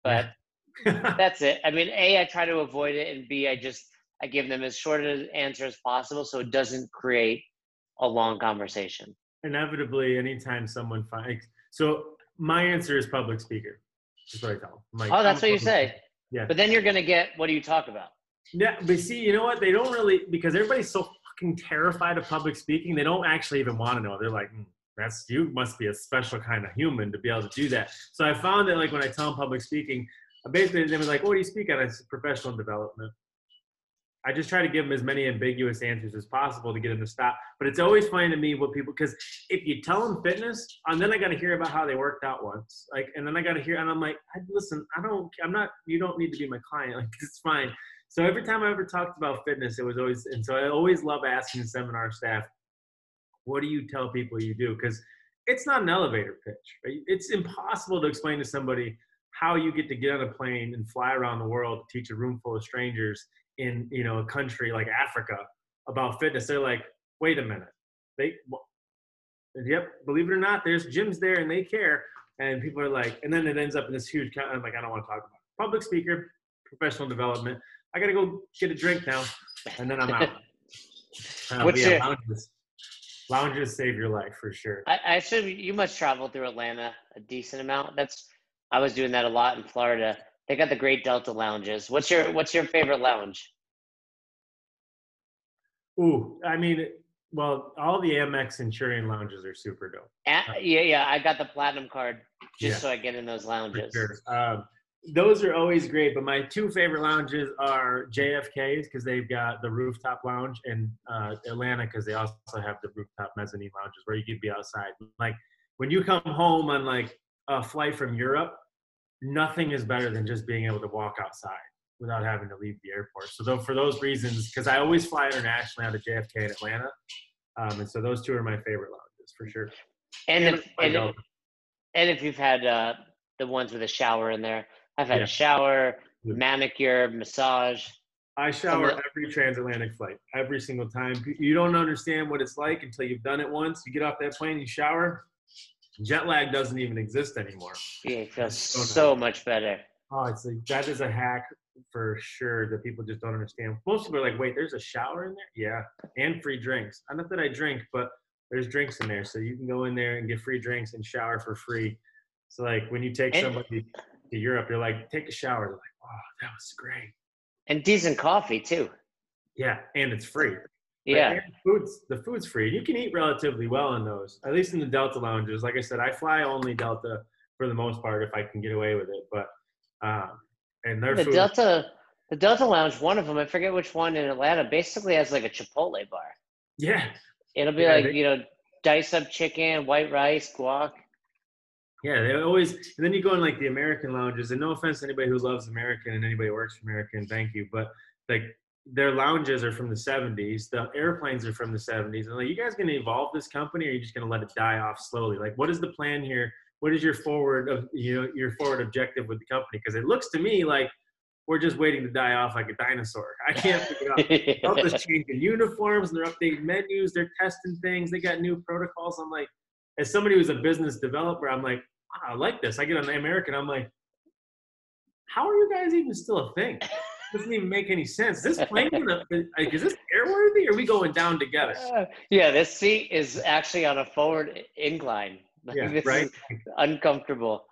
But that's it. I mean, a I try to avoid it, and b I just I give them as short an answer as possible so it doesn't create a long conversation. Inevitably, anytime someone finds so my answer is public speaker. That's what I tell them. Like, oh, that's what you say. Yeah. But then you're gonna get what do you talk about? Yeah, but see, you know what? They don't really because everybody's so fucking terrified of public speaking. They don't actually even want to know. They're like, mm, that's you must be a special kind of human to be able to do that. So I found that like when I tell them public speaking, basically they were like, "What do you speak on?" It's professional development. I just try to give them as many ambiguous answers as possible to get them to stop. But it's always funny to me what people because if you tell them fitness, and then I got to hear about how they worked out once, like, and then I got to hear, and I'm like, listen, I don't, I'm not, you don't need to be my client, like it's fine. So every time I ever talked about fitness, it was always, and so I always love asking seminar staff, what do you tell people you do? Because it's not an elevator pitch. Right? It's impossible to explain to somebody how you get to get on a plane and fly around the world to teach a room full of strangers in you know a country like Africa about fitness. They're like, wait a minute, they, yep, believe it or not, there's gyms there and they care. And people are like, and then it ends up in this huge. I'm like, I don't want to talk about it. public speaker, professional development. I gotta go get a drink now, and then I'm out. Uh, What's yeah, your, lounges, lounges save your life for sure. I, I assume you must travel through Atlanta a decent amount. That's I was doing that a lot in Florida. They got the great Delta lounges. What's your What's your favorite lounge? Ooh, I mean, well, all the Amex Centurion lounges are super dope. Uh, yeah, yeah, I got the platinum card just yeah, so I get in those lounges. Sure. Um, those are always great, but my two favorite lounges are JFK's because they've got the rooftop lounge, and uh, Atlanta because they also have the rooftop mezzanine lounges where you could be outside. Like when you come home on like a flight from Europe, nothing is better than just being able to walk outside without having to leave the airport. So though, for those reasons, because I always fly internationally out of JFK in Atlanta, um, and so those two are my favorite lounges for sure. And and, if, and, if, and if you've had uh, the ones with a shower in there, I've had yeah. a shower, manicure, massage. I shower every transatlantic flight, every single time. You don't understand what it's like until you've done it once. You get off that plane, you shower, jet lag doesn't even exist anymore. Yeah, it feels so, so much better. Oh, it's like that is a hack for sure that people just don't understand. Most people are like, wait, there's a shower in there? Yeah. And free drinks. Not that I drink, but there's drinks in there. So you can go in there and get free drinks and shower for free. So like when you take and, somebody to Europe, you're like, take a shower. They're like, oh, that was great. And decent coffee too. Yeah, and it's free. Yeah. Like, food's the food's free. You can eat relatively well in those, at least in the Delta lounges. Like I said, I fly only Delta for the most part if I can get away with it. But um, and their the food, Delta, the Delta Lounge, one of them, I forget which one in Atlanta, basically has like a Chipotle bar. Yeah. It'll be yeah, like they, you know, dice up chicken, white rice, guac. Yeah, they always. And then you go in like the American lounges, and no offense to anybody who loves American and anybody who works for American, thank you, but like their lounges are from the 70s the airplanes are from the 70s and like you guys gonna evolve this company or are you just gonna let it die off slowly? Like what is the plan here? What is your forward of you know your forward objective with the company? Because it looks to me like we're just waiting to die off like a dinosaur. I can't figure it out. Delta's changing uniforms and they're updating menus they're testing things they got new protocols. I'm like as somebody who's a business developer i'm like i like this i get on the american i'm like how are you guys even still a thing doesn't even make any sense. This plane gonna, like, is this airworthy? Or are we going down together? Uh, yeah, this seat is actually on a forward incline. yeah, this right. uncomfortable.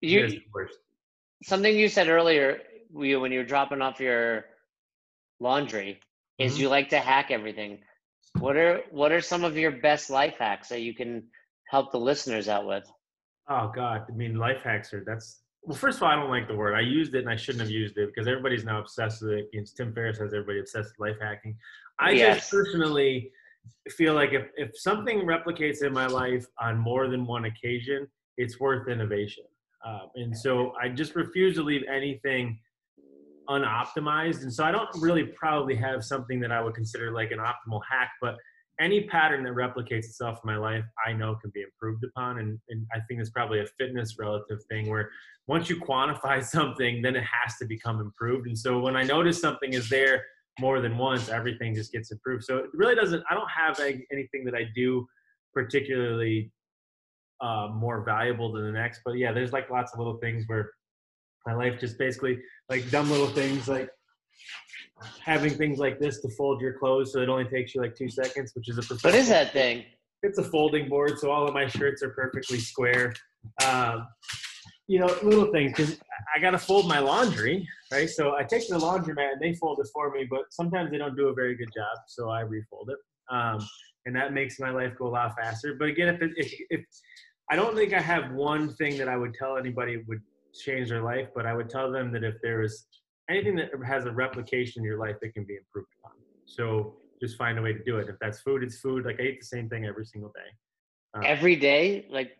You something you said earlier when you were dropping off your laundry is mm-hmm. you like to hack everything. What are what are some of your best life hacks that you can help the listeners out with? Oh God, I mean life hacks are that's well, first of all, I don't like the word. I used it and I shouldn't have used it because everybody's now obsessed with it. It's Tim Ferriss has everybody obsessed with life hacking. I yes. just personally feel like if, if something replicates in my life on more than one occasion, it's worth innovation. Um, and so I just refuse to leave anything unoptimized. And so I don't really probably have something that I would consider like an optimal hack, but any pattern that replicates itself in my life, I know can be improved upon. And, and I think it's probably a fitness relative thing where once you quantify something, then it has to become improved. And so when I notice something is there more than once, everything just gets improved. So it really doesn't, I don't have anything that I do particularly uh, more valuable than the next. But yeah, there's like lots of little things where my life just basically like dumb little things like having things like this to fold your clothes so it only takes you like two seconds, which is a perfect. What is that thing? It's a folding board, so all of my shirts are perfectly square. Um, you know, little things because I got to fold my laundry, right? So I take the laundromat and they fold it for me, but sometimes they don't do a very good job, so I refold it, um, and that makes my life go a lot faster. But again, if, it, if if I don't think I have one thing that I would tell anybody would change their life, but I would tell them that if there is anything that has a replication in your life, that can be improved upon. So just find a way to do it. If that's food, it's food. Like I eat the same thing every single day. Uh, every day, like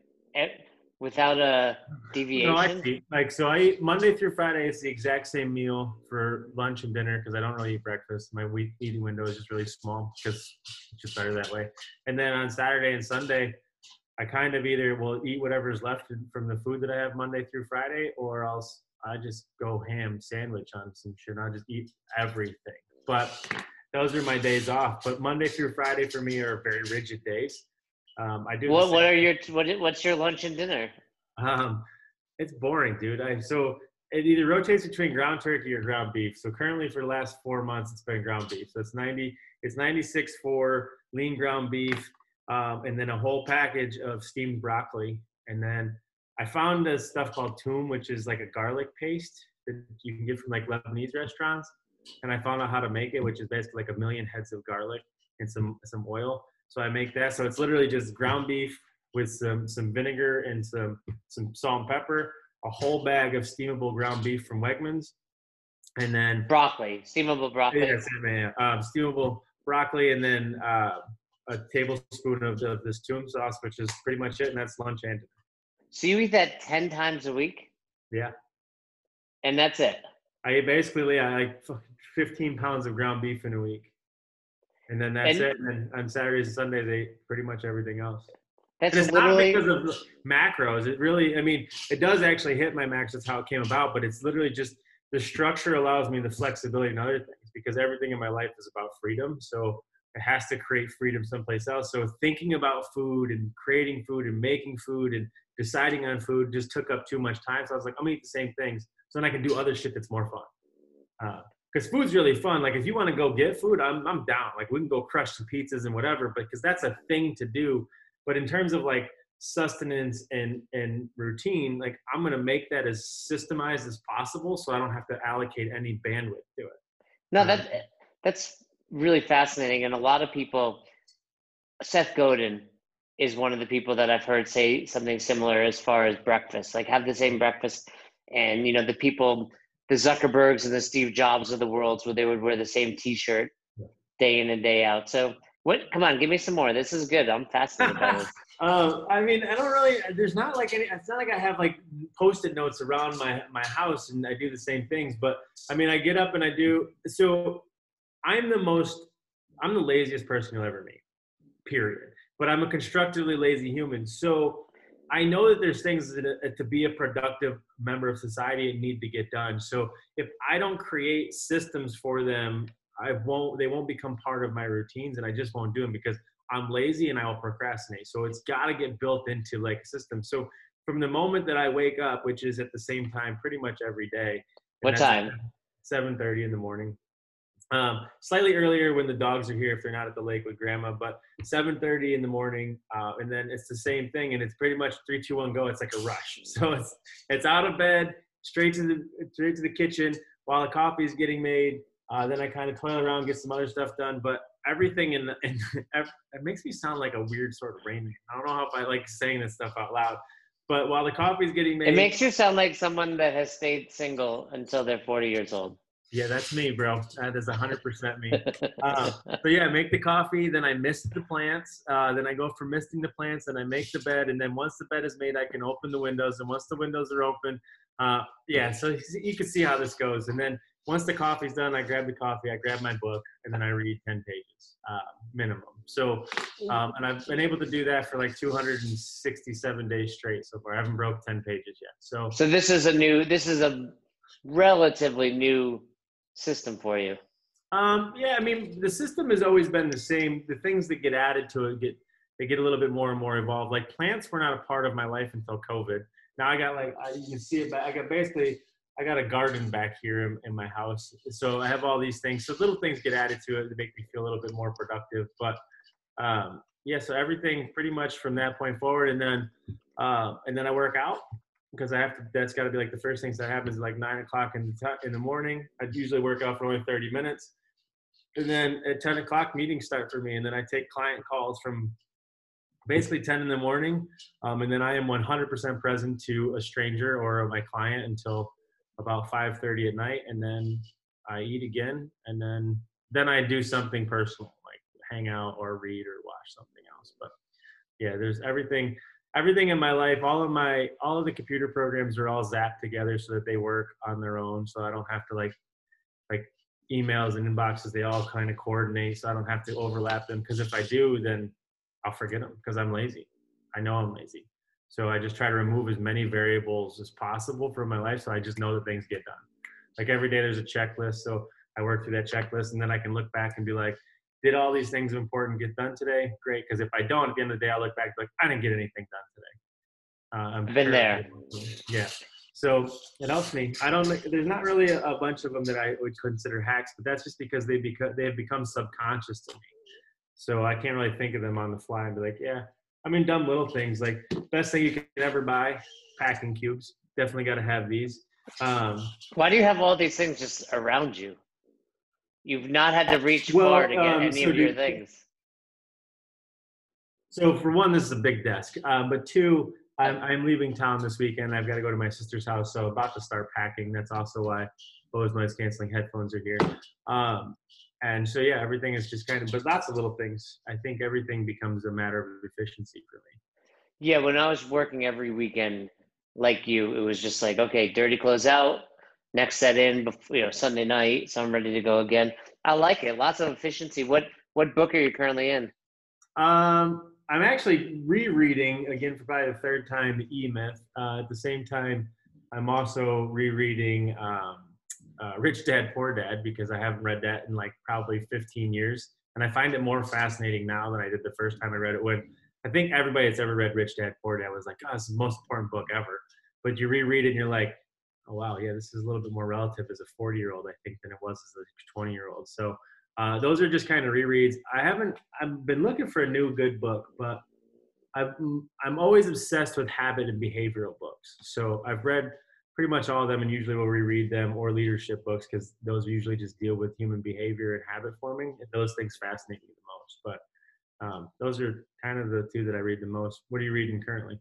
without a deviation. No, I eat like so. I eat Monday through Friday. It's the exact same meal for lunch and dinner because I don't really eat breakfast. My week eating window is just really small because it's just better that way. And then on Saturday and Sunday, I kind of either will eat whatever is left from the food that I have Monday through Friday, or else I just go ham sandwich on some shit. I just eat everything. But those are my days off. But Monday through Friday for me are very rigid days. Um, I do. What What are your what What's your lunch and dinner? Um, it's boring, dude. I so it either rotates between ground turkey or ground beef. So currently for the last four months, it's been ground beef. So it's ninety. It's ninety six for lean ground beef um, and then a whole package of steamed broccoli. And then I found this stuff called toom, which is like a garlic paste that you can get from like Lebanese restaurants. And I found out how to make it, which is basically like a million heads of garlic and some some oil. So I make that. So it's literally just ground beef with some some vinegar and some some salt and pepper, a whole bag of steamable ground beef from Wegmans, and then broccoli, steamable broccoli. Yes, man. Um, steamable broccoli, and then uh, a tablespoon of, of this toom sauce, which is pretty much it, and that's lunch and dinner. So you eat that ten times a week? Yeah. And that's it. I eat basically I like 15 pounds of ground beef in a week, and then that's and, it. And on Saturdays and Sundays, I eat pretty much everything else. That's and it's literally not because of macros. It really, I mean, it does actually hit my max. That's how it came about. But it's literally just the structure allows me the flexibility and other things because everything in my life is about freedom. So it has to create freedom someplace else. So thinking about food and creating food and making food and deciding on food just took up too much time. So I was like, I'm gonna eat the same things, so then I can do other shit that's more fun. Because uh, food's really fun. Like if you want to go get food, I'm I'm down. Like we can go crush some pizzas and whatever, But because that's a thing to do. But in terms of like sustenance and and routine, like I'm gonna make that as systemized as possible, so I don't have to allocate any bandwidth to it. No, um, that that's really fascinating. And a lot of people, Seth Godin is one of the people that I've heard say something similar as far as breakfast, like have the same breakfast. And, you know, the people, the Zuckerbergs and the Steve Jobs of the world, where they would wear the same t shirt day in and day out. So, what, come on, give me some more. This is good. I'm fascinated by this. Um, I mean, I don't really. There's not like any. It's not like I have like post-it notes around my my house and I do the same things. But I mean, I get up and I do. So I'm the most, I'm the laziest person you'll ever meet, period. But I'm a constructively lazy human. So I know that there's things that uh, to be a productive member of society need to get done. So if I don't create systems for them, I won't, they won't become part of my routines and I just won't do them because I'm lazy and I will procrastinate. So it's got to get built into like a system. So from the moment that I wake up, which is at the same time pretty much every day. What time? 7:30 in the morning. Um, slightly earlier when the dogs are here if they're not at the lake with grandma, but 7:30 in the morning, uh, and then it's the same thing, and it's pretty much three, two, one, go. It's like a rush. So it's it's out of bed, straight to the straight to the kitchen while the coffee is getting made. Uh, then I kind of toil around, get some other stuff done, but everything in, the, in it makes me sound like a weird sort of rain. I don't know if I like saying this stuff out loud, but while the coffee is getting made, it makes you sound like someone that has stayed single until they're 40 years old. Yeah, that's me, bro. That is 100% me. Uh, so yeah, make the coffee, then I mist the plants. Uh, then I go for misting the plants, and I make the bed. And then once the bed is made, I can open the windows. And once the windows are open, uh, yeah, so you can see how this goes. And then once the coffee's done, I grab the coffee, I grab my book, and then I read 10 pages uh, minimum. So, um, and I've been able to do that for like 267 days straight so far. I haven't broke 10 pages yet. So, so this is a new, this is a relatively new system for you. Um, yeah, I mean, the system has always been the same. The things that get added to it get they get a little bit more and more evolved. Like plants were not a part of my life until COVID. Now I got like I, you can see it. But I got basically I got a garden back here in, in, my house, so I have all these things. So little things get added to it to make me feel a little bit more productive. But um, yeah, so everything pretty much from that point forward, and then uh, and then I work out because I have to. That's got to be like the first things that happens like nine o'clock in the t- in the morning. I usually work out for only thirty minutes, and then at ten o'clock meetings start for me, and then I take client calls from basically 10 in the morning um, and then i am 100% present to a stranger or my client until about 5:30 at night, and then I eat again, and then then I do something personal like hang out or read or watch something else. But yeah, there's everything everything in my life all of my all of the computer programs are all zapped together so that they work on their own so i don't have to like like emails and inboxes they all kind of coordinate so i don't have to overlap them because if i do then i'll forget them because i'm lazy i know i'm lazy so I just try to remove as many variables as possible from my life so I just know that things get done. Like every day there's a checklist. So I work through that checklist and then I can look back and be like, did all these things important get done today? Great. Because if I don't, at the end of the day, I'll look back like, I didn't get anything done today. Uh, I'm been sure there. Yeah. So it helps me. I don't. There's not really a, a, bunch of them that I would consider hacks, but that's just because they become they have become subconscious to me. So I can't really think of them on the fly and be like, yeah, I mean, dumb little things like best thing you can ever buy, packing cubes. Definitely got to have these. Um, Why do you have all these things just around you? You've not had to reach well, far to get um, any so of your do, things. So for one, this is a big desk. Um, but two, I'm, I'm leaving town this weekend. I've got to go to my sister's house, so about to start packing. That's also why Bose noise canceling headphones are here. Um, and so yeah everything is just kind of but lots of little things i think everything becomes a matter of efficiency for me yeah when i was working every weekend like you it was just like okay dirty clothes out next set in before, you know sunday night so i'm ready to go again. I like it. Lots of efficiency. What what book are you currently in? Um i'm actually rereading again for probably the third time the e-myth uh, at the same time i'm also rereading um, uh, Rich Dad Poor Dad because I haven't read that in like probably 15 years, and I find it more fascinating now than I did the first time I read it. When I think everybody that's ever read Rich Dad Poor Dad was like, "Oh, it's the most important book ever," but you reread it and you're like, "Oh wow, yeah, this is a little bit more relative as a 40 year old, I think, than it was as a 20 year old." So uh, those are just kind of rereads. I haven't. I've been looking for a new good book, but I'm I'm always obsessed with habit and behavioral books. So I've read pretty much all of them and usually we'll reread them or leadership books because those usually just deal with human behavior and habit forming and those things fascinate me the most but um, those are kind of the two that i read the most what are you reading currently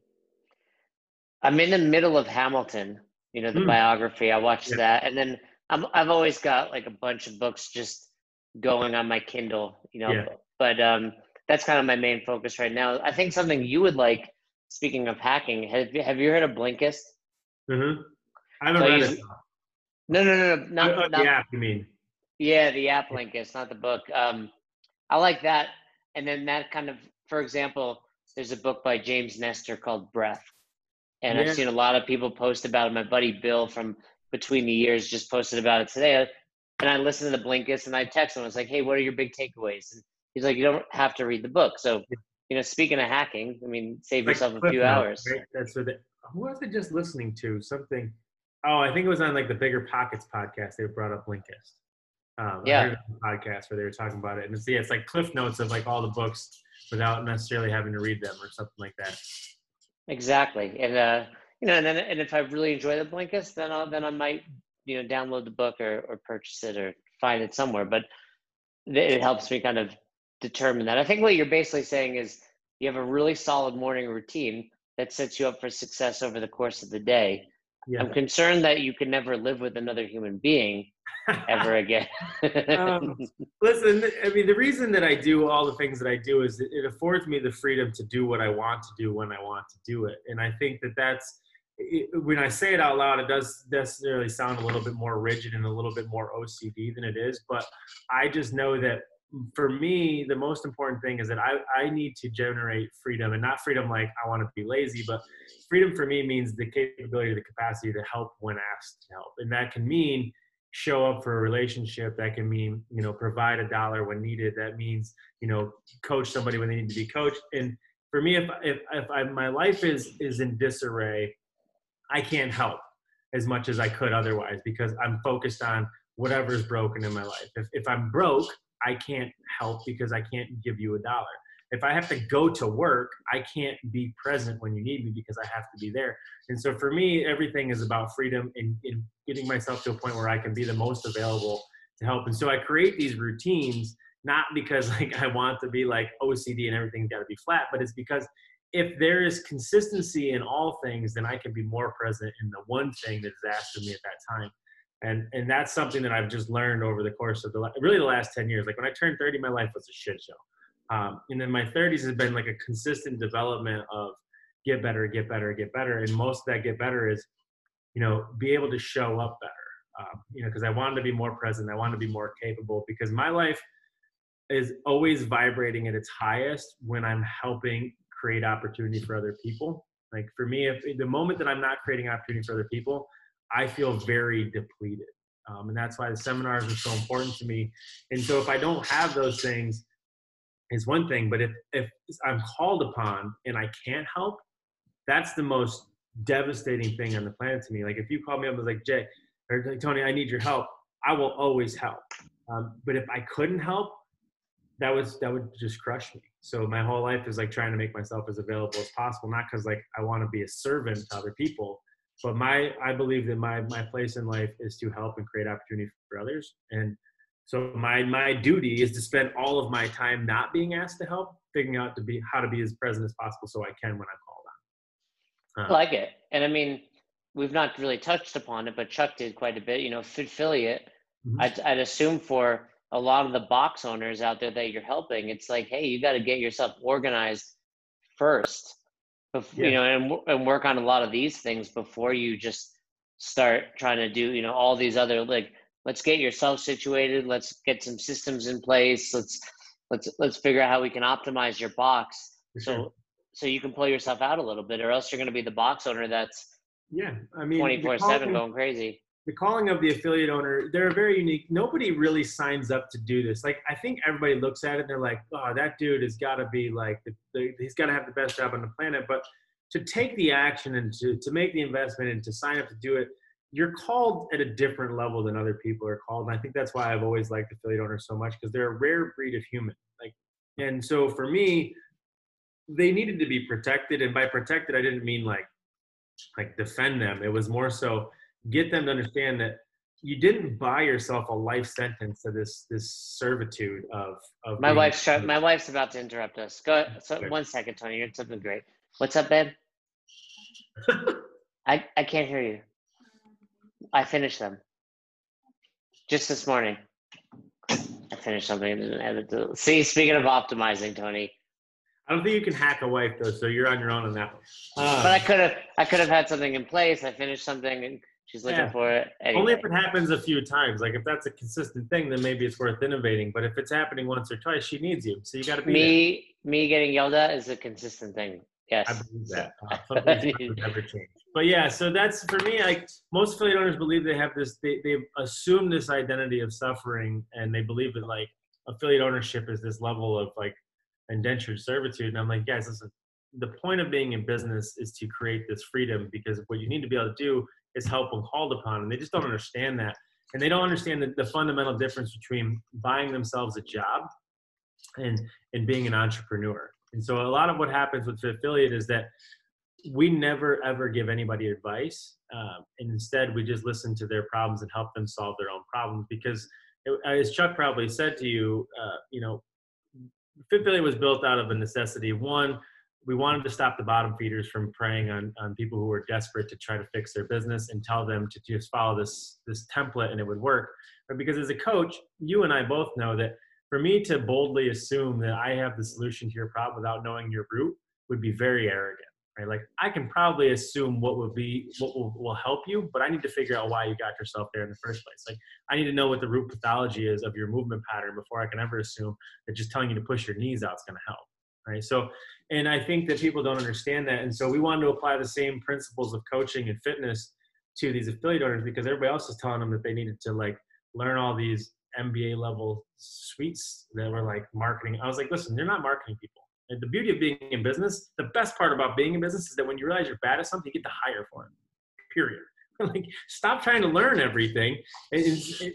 i'm in the middle of hamilton you know the mm. biography i watched yeah. that and then I'm, i've always got like a bunch of books just going on my kindle you know yeah. but um, that's kind of my main focus right now i think something you would like speaking of hacking have you, have you heard of blinkist mm-hmm. I haven't so read it. No, no, no, no, not, uh, not the app. You mean? Yeah, the app link. It's not the book. Um, I like that, and then that kind of, for example, there's a book by James Nestor called Breath, and. I've seen a lot of people post about it. My buddy Bill from Between the Years just posted about it today, and I listened to the Blinkist, and I texted him. I was like, "Hey, what are your big takeaways?" And he's like, "You don't have to read the book." So, you know, speaking of hacking, I mean, save yourself a few hours. That's what. Who was I just listening to? Something Oh, I think it was on like the Bigger Pockets podcast. They brought up Blinkist. Um, yeah. podcast where they were talking about it, and it's yeah, it's like cliff notes of like all the books without necessarily having to read them or something like that. Exactly, and uh, you know, and then and if I really enjoy the Blinkist, then I'll, then I might you know download the book or or purchase it or find it somewhere. But it helps me kind of determine that. I think what you're basically saying is you have a really solid morning routine that sets you up for success over the course of the day yeah. I'm concerned that you can never live with another human being ever again. um, listen, I mean, the reason that I do all the things that I do is it affords me the freedom to do what I want to do when I want to do it. And I think that that's it, when I say it out loud, it does necessarily sound a little bit more rigid and a little bit more OCD than it is. But I just know that for me, the most important thing is that I, I need to generate freedom and not freedom like I want to be lazy, but freedom for me means the capability, the capacity to help when asked to help. And that can mean show up for a relationship. That can mean, you know, provide a dollar when needed. That means, you know, coach somebody when they need to be coached. And for me, if, if, if I, my life is, is in disarray, I can't help as much as I could otherwise because I'm focused on whatever's broken in my life. If, if I'm broke, I can't help because I can't give you a dollar. If I have to go to work, I can't be present when you need me because I have to be there. And so for me, everything is about freedom and, and getting myself to a point where I can be the most available to help. And so I create these routines not because like I want to be like OCD and everything's got to be flat, but it's because if there is consistency in all things, then I can be more present in the one thing that is asked of me at that time. And, and that's something that I've just learned over the course of the really the last 10 years. Like when I turned 30, my life was a shit show. Um, and then my 30s has been like a consistent development of get better, get better, get better. And most of that get better is, you know, be able to show up better. Um, you know, because I wanted to be more present. I wanted to be more capable because my life is always vibrating at its highest when I'm helping create opportunity for other people. Like for me, if the moment that I'm not creating opportunity for other people, I feel very depleted. Um, and that's why the seminars are so important to me. And so if I don't have those things, is one thing. But if if I'm called upon and I can't help, that's the most devastating thing on the planet to me. Like if you call me up and was like Jay or like, Tony, I need your help, I will always help. Um, but if I couldn't help, that was that would just crush me. So my whole life is like trying to make myself as available as possible, not because like I want to be a servant to other people, but my I believe that my my place in life is to help and create opportunity for others. And so my my duty is to spend all of my time not being asked to help, figuring out to be how to be as present as possible so I can when I'm called on. Uh, I like it, and I mean we've not really touched upon it, but Chuck did quite a bit. You know, affiliate. Mm-hmm. I'd, I'd assume for a lot of the box owners out there that you're helping, it's like, hey, you got to get yourself organized first. You know, and and work on a lot of these things before you just start trying to do, you know, all these other like, let's get yourself situated, let's get some systems in place, let's let's let's figure out how we can optimize your box. So so you can pull yourself out a little bit, or else you're going to be the box owner that's yeah, I mean, twenty four seven going crazy the calling of the affiliate owner, they're very unique. Nobody really signs up to do this. Like, I think everybody looks at it and they're like, oh, that dude has got to be like, the, the, he's got to have the best job on the planet. But to take the action and to, to make the investment and to sign up to do it, you're called at a different level than other people are called. And I think that's why I've always liked affiliate owners so much because they're a rare breed of human. Like, and so for me, they needed to be protected. And by protected, I didn't mean like, like defend them. It was more so, get them to understand that you didn't buy yourself a life sentence to this this servitude of of my wife's my wife's about to interrupt us. Go so one second tony you're something great. What's up babe? I i can't hear you. I finished them. Just this morning. I finished something and edit. see speaking of optimizing tony. I don't think you can hack a wife though, so you're on your own on that one. but I uh, could have, I could have had something in place. I finished something, and She's looking yeah. for it. Anyway. Only if it happens a few times. Like if that's a consistent thing, then maybe it's worth innovating. But if it's happening once or twice, she needs you. So you got to be me. There. Me getting yelled at is a consistent thing. Yes, I believe that. Uh, never change. But yeah, so that's for me. Like most affiliate owners believe they have this. They they assume this identity of suffering, and they believe that like affiliate ownership is this level of like indentured servitude. And I'm like, guys, listen. The point of being in business is to create this freedom because what you need to be able to do is help when called upon. And they just don't understand that. And they don't understand the, the fundamental difference between buying themselves a job and, and being an entrepreneur. And so a lot of what happens with affiliate is that we never ever give anybody advice. Uh, and instead, we just listen to their problems and help them solve their own problems. Because, it, as Chuck probably said to you, uh, you know, Affiliate was built out of a necessity. One, we wanted to stop the bottom feeders from preying on, on people who were desperate to try to fix their business and tell them to just follow this this template and it would work. But because as a coach, you and I both know that for me to boldly assume that I have the solution to your problem without knowing your root would be very arrogant. right? Like I can probably assume what would be what will, will help you, but I need to figure out why you got yourself there in the first place. Like I need to know what the root pathology is of your movement pattern before I can ever assume that just telling you to push your knees out is going to help, right? So, and I think that people don't understand that, and so we wanted to apply the same principles of coaching and fitness to these affiliate owners because everybody else is telling them that they needed to like learn all these MBA level suites that were like marketing. I was like, listen, they're not marketing people and the beauty of being in business, the best part about being in business is that when you realize you're bad at something, you get to hire for it. Period. like stop trying to learn everything.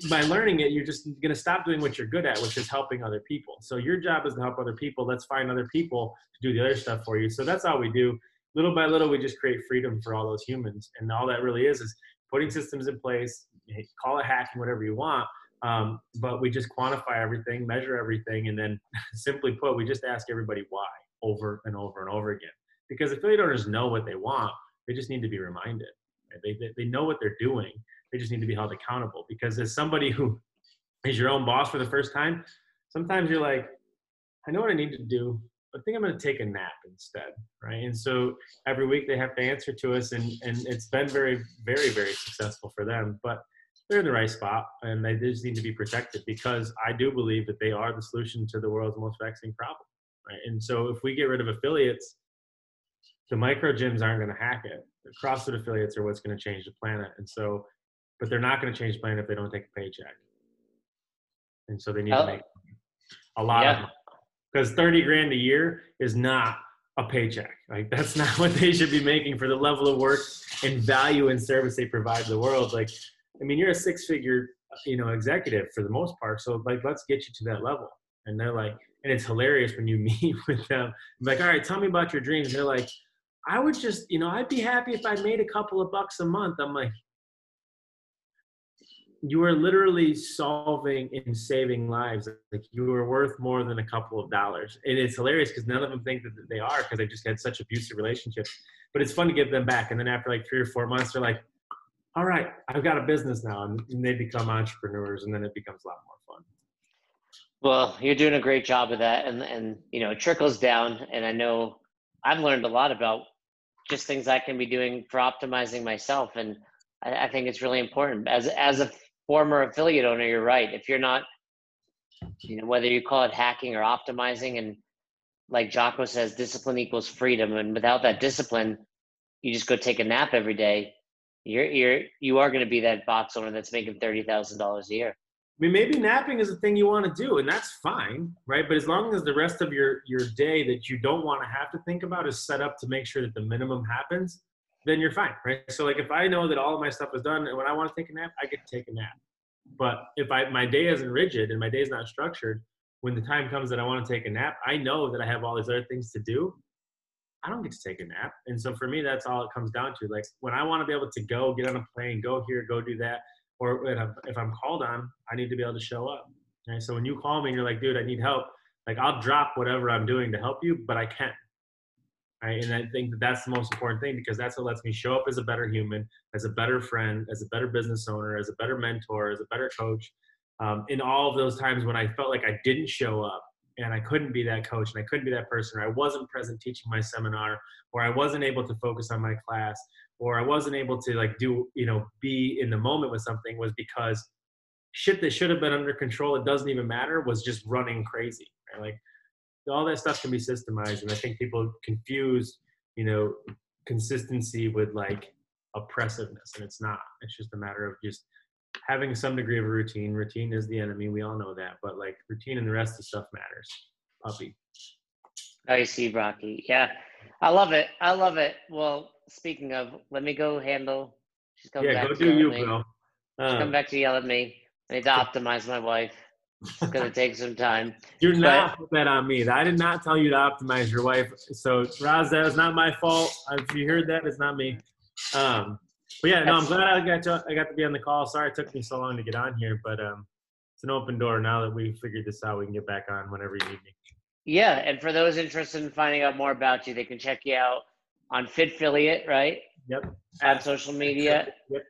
by learning it, you're just going to stop doing what you're good at, which is helping other people. So your job is to help other people. Let's find other people to do the other stuff for you. So that's all we do. Little by little, we just create freedom for all those humans, and all that really is is putting systems in place. Call it hacking, whatever you want. Um, but we just quantify everything, measure everything, and then simply put, we just ask everybody why over and over and over again. Because affiliate owners know what they want, they just need to be reminded. Right? They, they, they know what they're doing, they just need to be held accountable. Because as somebody who is your own boss for the first time, sometimes you're like, I know what I need to do, but I think I'm going to take a nap instead, right? And so every week they have to answer to us, and and it's been very, very, very successful for them. But they're in the right spot and they just need to be protected because I do believe that they are the solution to the world's most vexing problem. Right? And so if we get rid of affiliates, the micro gyms aren't going to hack it. CrossFit affiliates are what's going to change the planet. And so, but they're not going to change the planet if they don't take a paycheck. And so they need oh. to make a lot yeah. of money because 30 grand a year is not a paycheck. Like that's not what they should be making for the level of work and value and service they provide the world. Like I mean, you're a six figure, you know, executive for the most part. So like, let's get you to that level. And they're like, and it's hilarious when you meet with them. I'm like, all right, tell me about your dreams. And they're like, I would just, you know, I'd be happy if I made a couple of bucks a month. I'm like, you are literally solving and saving lives. Like you are worth more than a couple of dollars. And it's hilarious because none of them think that they are because they just had such abusive relationships. But it's fun to give them back. And then after like three or four months, they're like, all right, I've got a business now, and they become entrepreneurs, and then it becomes a lot more fun. Well, you're doing a great job of that, and and you know it trickles down, and I know I've learned a lot about just things I can be doing for optimizing myself, and I, I think it's really important. As as a former affiliate owner, you're right. If you're not, you know, whether you call it hacking or optimizing, and like Jocko says, discipline equals freedom, and without that discipline, you just go take a nap every day you're you're you are going to be that box owner that's making thirty thousand dollars a year. I mean, maybe napping is a thing you want to do, and that's fine, right? But as long as the rest of your your day that you don't want to have to think about is set up to make sure that the minimum happens, then you're fine, right? So, like, if I know that all of my stuff is done, and when I want to take a nap, I get to take a nap. But if I my day isn't rigid and my day is not structured, when the time comes that I want to take a nap, I know that I have all these other things to do, I don't get to take a nap. And so for me, that's all it comes down to. Like when I want to be able to go get on a plane, go here, go do that, or if I'm called on, I need to be able to show up. Right. So when you call me and you're like, dude, I need help, like I'll drop whatever I'm doing to help you, but I can't. Right. And I think that that's the most important thing because that's what lets me show up as a better human, as a better friend, as a better business owner, as a better mentor, as a better coach. Um, in all of those times when I felt like I didn't show up, and I couldn't be that coach and I couldn't be that person, or I wasn't present teaching my seminar, or I wasn't able to focus on my class, or I wasn't able to like do, you know, be in the moment with something was because shit that should have been under control, it doesn't even matter, was just running crazy. Right? Like all that stuff can be systemized. And I think people confuse, you know, consistency with like oppressiveness. And it's not. It's just a matter of just having some degree of a routine. Routine is the enemy. We all know that. But like routine and the rest of stuff matters. Puppy. I see, Rocky. Yeah. I love it. I love it. Well, speaking of, let me go handle. She's coming yeah, back go do you, Bill. Uh, She's come back to yell at me. I need to optimize my wife. It's gonna take some time. Do not put that on me. I did not tell you to optimize your wife. So Roz, that was not my fault. If you heard that, it's not me. Um, but yeah, no, I'm glad I got to I got to be on the call. Sorry it took me so long to get on here, but um, it's an open door now that we figured this out. We can get back on whenever you need me. Yeah, and for those interested in finding out more about you, they can check you out on Fitfiliate, right? Yep. On social media. Yep.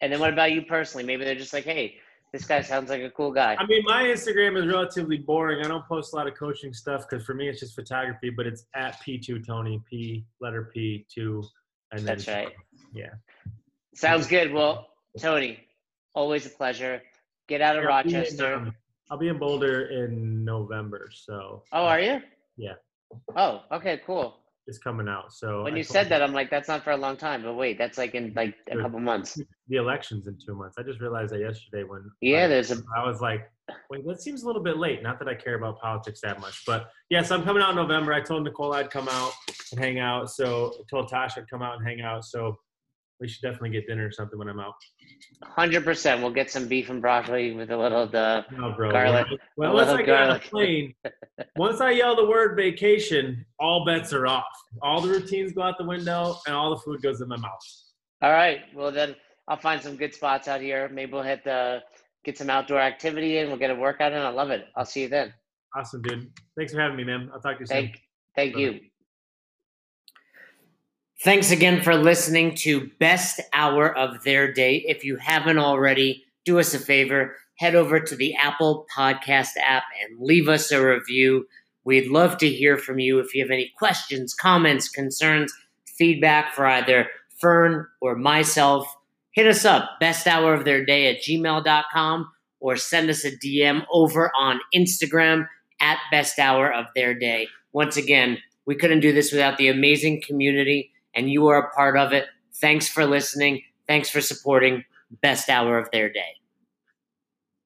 And then what about you personally? Maybe they're just like, hey, this guy sounds like a cool guy. I mean, my Instagram is relatively boring. I don't post a lot of coaching stuff because for me it's just photography. But it's at P2 Tony P letter P two, and then That's right. Yeah. Sounds good. Well, Tony, always a pleasure. Get out of I'll be in, Rochester. um, I'll be in Boulder in November, so oh, are you? Yeah. Oh, okay, cool. It's coming out. So When I you said that, I'm like, that's not for a long time. But wait, that's like in like a couple months. the elections in two months. I just realized that yesterday when Yeah, I- there's a I was like, wait, that seems a little bit late. Not that I care about politics that much, but yes, I'm coming out in November. I told Nicole I'd come out and hang out. So I told Tasha I'd come out and hang out. So we should definitely get dinner or something when I'm out. hundred percent. We'll get some beef and broccoli with a little the. No, bro. Garlic. Well, A once I get on the garlic. plane, once I yell the word vacation, all bets are off. All the routines go out the window, and all the food goes in my mouth. All right. Well, then I'll find some good spots out here. Maybe we'll hit the get some outdoor activity in. We'll get a workout in. I love it. I'll see you then. Awesome, dude. Thanks for having me, man. I'll talk to you soon. Thank, thank Bye. you. Thanks again for listening to Best Hour of Their Day. If you haven't already, do us a favor, head over to the Apple Podcast app and leave us a review. We'd love to hear from you if you have any questions, comments, concerns, feedback for either Fern or myself. Hit us up, best hour of their day at gmail.com or send us a DM over on Instagram at best hour of their day. Once again, we couldn't do this without the amazing community, and you are a part of it. Thanks for listening. Thanks for supporting Best Hour of Their Day.